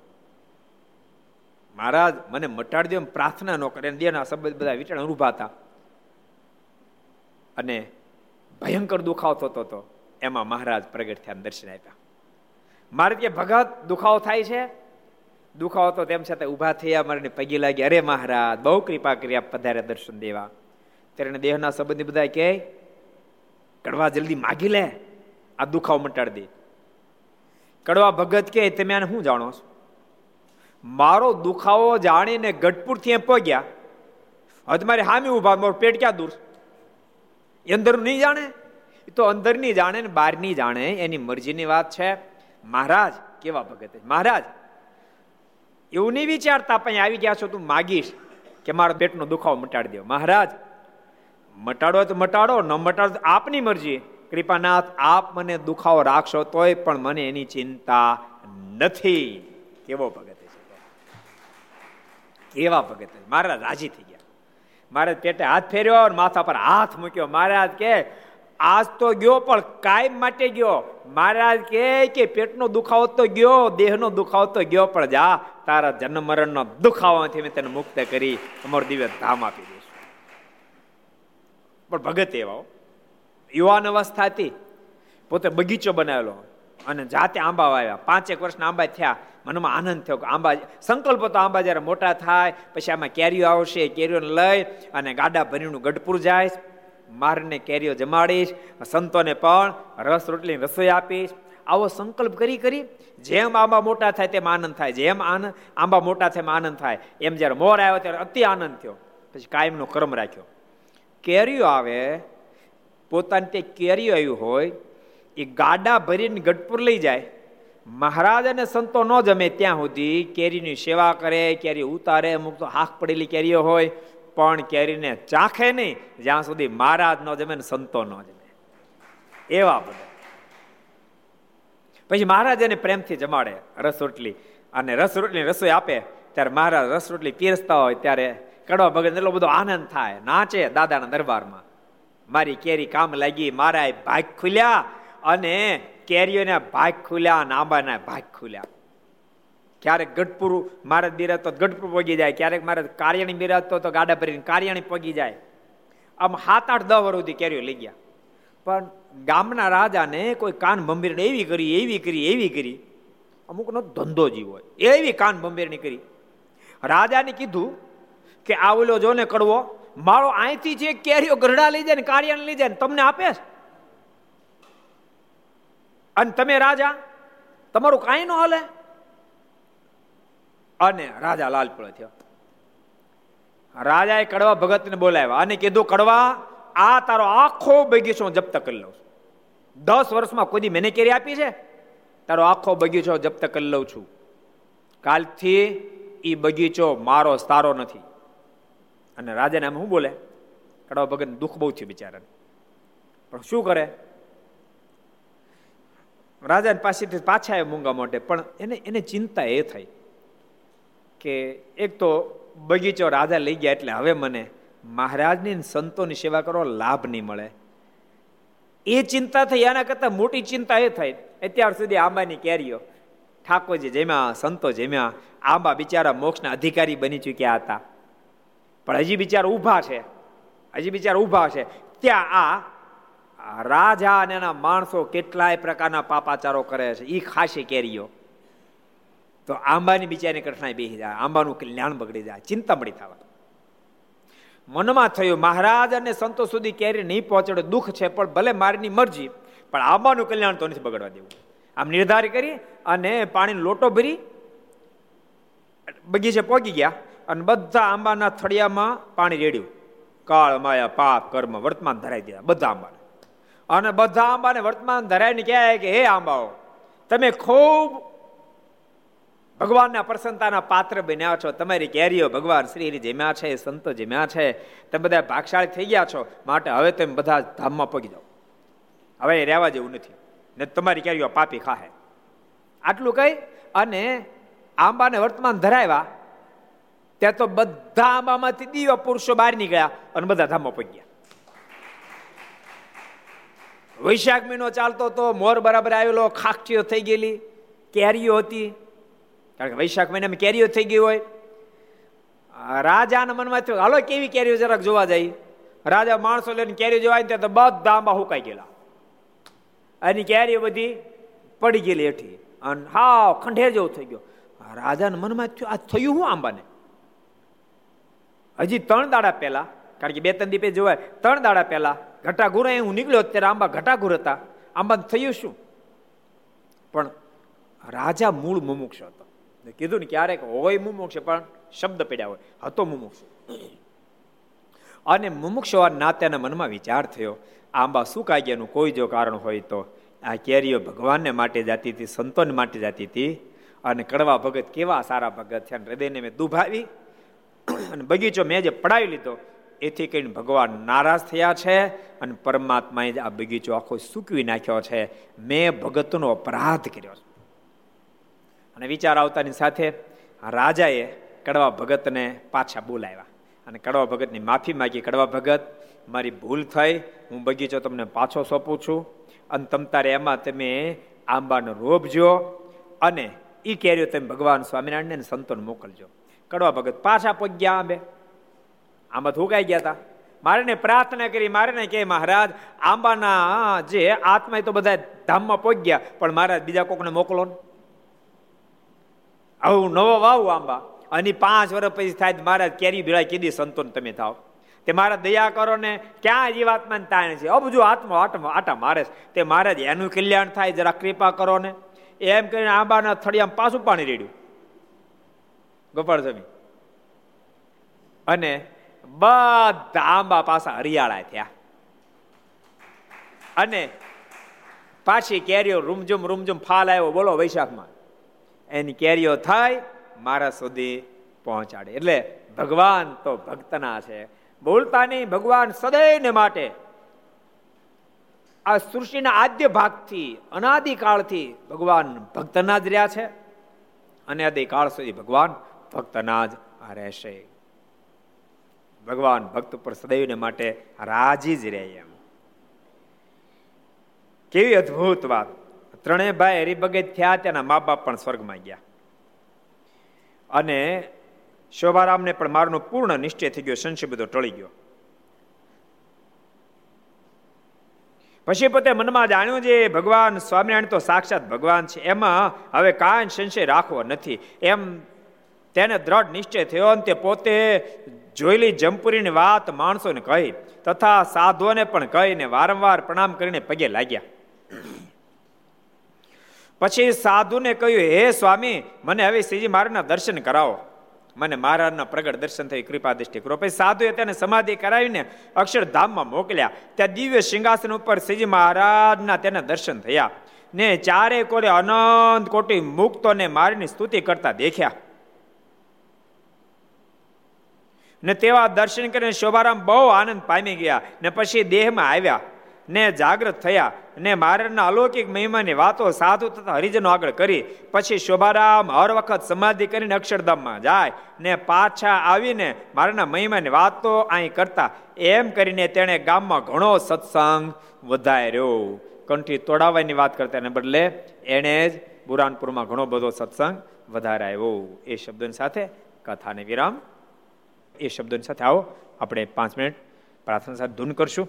મહારાજ, મને મટાડી દો પ્રાર્થના ન કરે. દેના શબ્દ બધા વિચાર ઊભા હતા. અને ભયંકર દુખાવો થતો હતો. એમાં મહારાજ પ્રગટ થયા દર્શન આપ્યા. મારે ત્યાં ભગત દુખાવો થાય છે? દુખાવો તો તેમ છતાં ઊભા થયા, મારે પગી લાગી અરે મહારાજ, બહુ કૃપા કર્યા પધારે દર્શન દેવા. ત્યારે દેહના સંબંધી બધા કહે, કડવા જલ્દી માગી લે, આ દુખાવો મટાડી દે. કડવા ભગત કે તમે આને શું જાણો છો? મારો દુખાવો જાણીને ગઢપુરથી પગ્યા. હવે મારી હામી ઊભા, મારું પેટ ક્યાં દૂર અંદર નહીં જાણે? તો અંદર નહીં જાણે ને બહાર નહીં જાણે, એની મરજીની વાત છે. મહારાજ, કેવા ભગત? મહારાજ, એવું નહીં વિચારતા પણ આવી ગયા છો તું માગીશ કે મારો પેટનો દુખાવો મટાડી દો. મહારાજ, મટાડો તો મટાડો, ન મટાડો તો આપની મરજી. કૃપાનાથ, આપ મને દુખાવો રાખશો તોય પણ મને એની ચિંતા નથી. કેવો ભગત છે કેવા ભગત? મહારાજ રાજી થઈ ગયા. મહારાજ પેટે હાથ ફેર્યો, માથા પર હાથ મૂક્યો. મહારાજ કે આજ તો ગયો, પણ કાયમ માટે ગયો. મહારાજ કે કે પેટનો દુખાવો તો ગયો, દેહનો દુખાવો તો ગયો, પણ જા, તારા જન્મ મરણનો દુખાવાથી મેં તને મુક્ત કરી. અમારું દિવ્ય ધામ આપી દઈશું. પણ ભગત એવા યુવાન અવસ્થા હતી પોતે બગીચો બનાવેલો. અને જાતે આંબા વાવ્યા. પાંચેક વર્ષના આંબા થયા. મનમાં આનંદ થયો કે આંબા, સંકલ્પ તો આંબા જ્યારે મોટા થાય, પછી આમાં કેરીઓ આવશે, કેરીઓને લઈ અને ગાડા ભરીનું ગઢપુર જાય. મારને કેરીઓ જમાડીશ, સંતોને પણ રસ રોટલી રસોઈ આપીશ. આવો સંકલ્પ કરી કરી, જેમ આંબા મોટા થાય તેમ આનંદ થાય. જેમ આનંદ આંબા મોટા થાય આનંદ થાય. એમ જ્યારે મોર આવ્યો ત્યારે અતિ આનંદ થયો. પછી કાયમનો ક્રમ રાખ્યો. કેરીઓ આવે, પોતાની તે કેરીઓ આવ્યું હોય, એ ગાડા ભરીને ગઢપુર લઈ જાય. મહારાજ અને સંતો ન જમે ત્યાં સુધી કેરીની સેવા કરે, કેરી ઉતારે, અમુક તો હાથ પડેલી કેરીઓ હોય. પણ કેરીને ચાખે નહીં, જ્યાં સુધી મહારાજ ન જમે ને સંતો ન જમે. એવા બધા. પછી મહારાજ એને પ્રેમથી જમાડે રસ રોટલી. અને રસ રોટલી રસોઈ આપે, ત્યારે મહારાજ રસ રોટલી પીરસતા હોય, ત્યારે કડવા ભગત એટલો બધો આનંદ થાય. નાચે દાદાના દરબારમાં. મારી કેરી કામ લાગી, મારા ભાગ ખુલ્યા. અને કેરીઓના ભાગ ખુલ્યા અને આંબાના ભાગ ખુલ્યા. ક્યારેક ગઢપુર મહારાજ બિરાજતો ગઢપુર પગી જાય, ક્યારેક મહારાજ કાર્યાણી બિરાજતો તો ગાડા ભરીને કાર્યાણી પગી જાય. આમ સાત આઠ દસ વર્ષ સુધી કેરીઓ લઈ ગયા. પણ ગામના રાજાને કોઈ કાન ભંભીરને એવી કરી એવી કરી એવી કરી. અમુકનો ધંધો જીવ હોય, એવી કાન ભંભીરની કરી. રાજાને કીધું કે આ ઓલો જો ને કડવો, મારો અહીંથી જે કેરીઓ ગરડા લઈ જાય ને કાર્યાને લઈ જાય ને તમને આપે અને તમે રાજા, તમારું કાંઈ ન હાલે? અને રાજા લાલપીળો થયો. રાજાએ કડવા ભગતને બોલાવ્યા અને કીધું, કડવા, આ તારો આખો બગીચો જપ્ત કરી લઉં દસ વર્ષમાં કોઈ મેને કેરી આપી છે? તારો આખો બગીચો જપ્ત કરી લઉં છું. કાલથી એ બગીચો મારો સારો નથી. અને રાજાને આમ શું બોલે, કડવા ભગત દુઃખ બહુ થયું બિચારાને. પણ શું કરે? રાજાને પાસેથી પાછા આવ્યા મૂંગા માટે પણ એને એને ચિંતા એ થઈ. કે એક તો બગીચો રાજા લઈ ગયા એટલે હવે મને મહારાજની સંતોની સેવા કરો, લાભ નહીં મળે. એ ચિંતા થઈ એના કરતાં મોટી ચિંતા એ થઈ. અત્યાર સુધી આંબાની કેરીઓ, ઠાકોરજી જેમ્યા, સંતો જેમ્યા, આંબા બિચારા મોક્ષના અધિકારી બની ચૂક્યા હતા. પણ હજી બિચારા ઊભા છે. હજી બિચારા ઊભા છે. ત્યાં આ રાજા અને એના માણસો કેટલાય પ્રકારના પાપાચારો કરે છે. એ ખાસી કેરીઓ. તો આંબાની બિચારી કઠણાઈ બેસી જાય, આંબાનું કલ્યાણ બગડી જાય ચિંતામણી થવા મનમાં થયું, મહારાજ અને સંતો સુધી કેરી નહીં પહોંચડે, દુઃખ છે, પણ ભલે મારીની મરજી, પણ આંબાનું કલ્યાણ તો નથી બગડવા દેવું. આમ નિર્ધાર કરી અને પાણીનો લોટો ભરી બગીચે પહોંચી ગયા અને બધા આંબાના થળિયામાં પાણી રેડ્યું. કાળ, માયા, પાપ, કર્મ વર્તમાન ધરાઈ દીધા, બધા આંબાને. અને બધા આંબાને વર્તમાન ધરાઈને કહે કે, હે આંબાઓ, તમે ખૂબ ભગવાનના પ્રસન્નતાના પાત્ર બન્યા છો. તમારી કેરીઓ ભગવાન શ્રી જેમ્યા છે, સંતો જેમ્યા છે. તમે બધા ભાગશાળી થઈ ગયા છો. માટે હવે તમે બધા ધામમાં પગી જાઓ. હવે રહેવા જેવું નથી. ને તમારી કેરીઓ પાપી ખાહે. આટલું કહી અને આંબાને વર્તમાન ધરાવ્યા. ત્યાં તો બધા આંબામાંથી દિવ્ય પુરુષો બહાર નીકળ્યા અને બધા ધામમાં પગ્યા વૈશાખ મહિનો ચાલતો તો મોર બરાબર આવેલો, ખાખટીઓ થઈ ગયેલી, કેરીઓ હતી. કારણ કે વૈશાખ મહિનામાં કેરીઓ થઈ ગઈ હોય. રાજાના મનમાં થયું, હાલો, કેવી કેરીઓ જરાક જોવા જાય રાજા માણસો લઈને કેરીઓ જોવા ત્યાં તો બધા આંબા હુકાઈ ગયેલા. એની કેરીઓ બધી પડી ગયેલી હેઠી. અને હાવ ખંડેર જેવું થઈ ગયો. રાજાના મનમાં થયું, આ થયું શું આંબાને? હજી ત્રણ દાડા પહેલા, કારણ કે બે ત્રણ દીપે જોવાય, ત્રણ દાડા પહેલા ઘટાઘુર હું નીકળ્યો ત્યારે આંબા ઘટાઘુર હતા. આંબા થયું શું? પણ રાજા મૂળ મુમુક્ષ હતો. કીધું ને ક્યારેક હોય મુમુક્ષ, પણ શબ્દ પડ્યા હોય. હતો મુમુક્ષ. અને મુમુક્ષ નાત્યાના મનમાં વિચાર થયો, આંબા શું કાગ્યાનું? કોઈ જો કારણ હોય તો. આ કેરીઓ ભગવાનને માટે જાતી હતી, સંતોને માટે જાતી હતી. અને કડવા ભગત કેવા સારા ભગત છે હૃદયને મેં દુભાવી. અને બગીચો મેં જે પડાવી લીધો, એથી કહીને ભગવાન નારાજ થયા છે અને પરમાત્માએ આ બગીચો આખો સૂકવી નાખ્યો છે. મેં ભગતનો અપરાધ કર્યો છે. અને વિચાર આવતાની સાથે રાજાએ કડવા ભગતને પાછા બોલાવ્યા. અને કડવા ભગતની માફી માગી, કડવા ભગત, મારી ભૂલ થઈ, હું બગીચો તમને પાછો સોંપું છું. અને તમ તારે એમાં તમે આંબાનો રોપજો અને એ કેરીઓ તમે ભગવાન સ્વામિનારાયણને સંતોને મોકલજો. કડવા ભગત પાછા પગ્યા આંબે. આંબા થૂકાઈ ગયા હતા મારે ને પ્રાર્થના કરી મારે ને કે મહારાજ, આંબાના જે આત્મા તો બધા ધામમાં પહોંચ્યા, પણ મહારાજ બીજા કોકને મોકલો ને. આવું નવો વાવ આંબા. અને પાંચ વર્ષ પછી થાય મહારાજ કેરી ભેળા કીધી સંતોન તમે થાવ. તે મારા દયા કરો ને ક્યાં જીવાત્મા તાણ છે. અબજુ આત્મા આટમાં આટા મારે તે મહારાજ એનું કલ્યાણ થાય, જરા કૃપા કરો ને. એમ કરીને આંબાના થળિયામાં પાછું પાણી રેડ્યું. ગોપાળ સ્વામી. અને બધા આંબા પાછા હરિયાળા થયા. અને પાછી કેરીઓ રૂમઝુમ રૂમઝુમ ફાલ આવ્યો. બોલો વૈશાખમાં. એની કેરીઓ થાય, મારા સુધી પહોંચાડે. એટલે ભગવાન તો ભક્તના છે. બોલતા નહીં ભગવાન સદૈવને માટે આ સૃષ્ટિના આદ્ય ભાગથી અનાદિકાળથી ભગવાન ભક્તના જ રહ્યા છે. અને આદિકાળ સુધી ભગવાન ભક્તના જ રહેશે. ભગવાન ભક્ત ઉપર સદૈવને માટે રાજી જ રહે એમ. કેવી અદભુત વાત. ત્રણેય ભાઈ હરિભગત થયા, તેના મા બાપ પણ સ્વર્ગમાં ગયા. અને શોભારામને પણ મારનો પૂર્ણ નિશ્ચય થઈ ગયો, સંશય બધો ટળી ગયો. પછી પોતે મનમાં જાણ્યું છે, ભગવાન સ્વામિનારાયણ તો સાક્ષાત ભગવાન છે, એમાં હવે કાંઈ સંશય રાખવો નથી. એમ તેને દ્રઢ નિશ્ચય થયો અને તે પોતે જોયેલી જમપુરીની વાત માણસોને કહી, તથા સાધુઓને પણ કહીને વારંવાર પ્રણામ કરીને પગે લાગ્યા. પછી સાધુને કહ્યું, હે સ્વામી, મને હવે શ્રીજી મહારાજના દર્શન કરાવો. મને મહારાજના પ્રગટ દર્શન થઈ કૃપા દ્રષ્ટિ કરો. પછી સાધુએ તેને સમાધિ કરાવીને અક્ષરધામમાં મોકલ્યા. ત્યાં દિવ્ય સિંહાસન ઉપર શ્રીજી મહારાજના તેના દર્શન થયા. ને ચારે કોરે અનંત કોટી મુક્તોને મારીની સ્તુતિ કરતા દેખ્યા. ને તેવા દર્શન કરીને શોભારામ બહુ આનંદ પામી ગયા. ને પછી દેહમાં આવ્યા. ને જાગૃત થયા ને મહારાજના અલૌકિક મહિમાની વાતો સાધુ તથા હરિજનો આગળ કરી. પછી શોભારામ હર વખત સમાધિ કરીને અક્ષરધામમાં જાય ને પાછા આવીને મારાના મહિમાની વાતો અહીં કરતા. એમ કરીને તેણે ગામમાં ઘણો સત્સંગ વધાર્યો. કંઠી તોડાવવાની વાત કરતા એને બદલે એણે જ બુરાનપુરમાં ઘણો બધો સત્સંગ વધારાયો. એ શબ્દોની સાથે કથાને વિરામ. એ શબ્દોની સાથે આવો. આપણે પાંચ મિનિટ પ્રાર્થના સાથે ધૂન કરશું.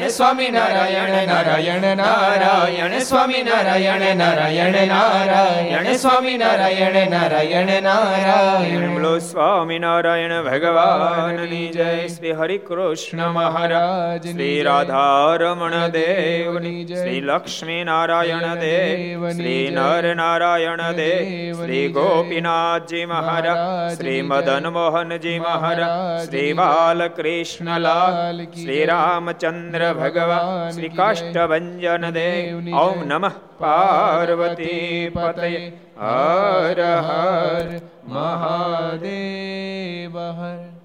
નારાયણ સ્વામી નારાયણ નારાયણ નારાયણ સ્વામી નારાયણ નારાયણ નારાયણ સ્વામી નારાયણ નારાયણ સ્વામિનારાયણ નારાયણ બોલો સ્વામી નારાયણ ભગવાનની જય. શ્રી હરિ કૃષ્ણ મહારાજ શ્રી રાધારમણ દેવની શ્રી લક્ષ્મી નારાયણ દેવ. શ્રી નર નારાયણ દેવ. શ્રી ગોપીનાથજી મહારાજ. શ્રી મદન મોહનજી મહારાજ. શ્રી બાલકૃષ્ણલાલ શ્રી રામચંદ્ર ભગવાન શ્રી કાષ્ટભંજન દેવ ઓમ નમઃ. પાર્વતી પતય. હર હર મહાદેવ. હર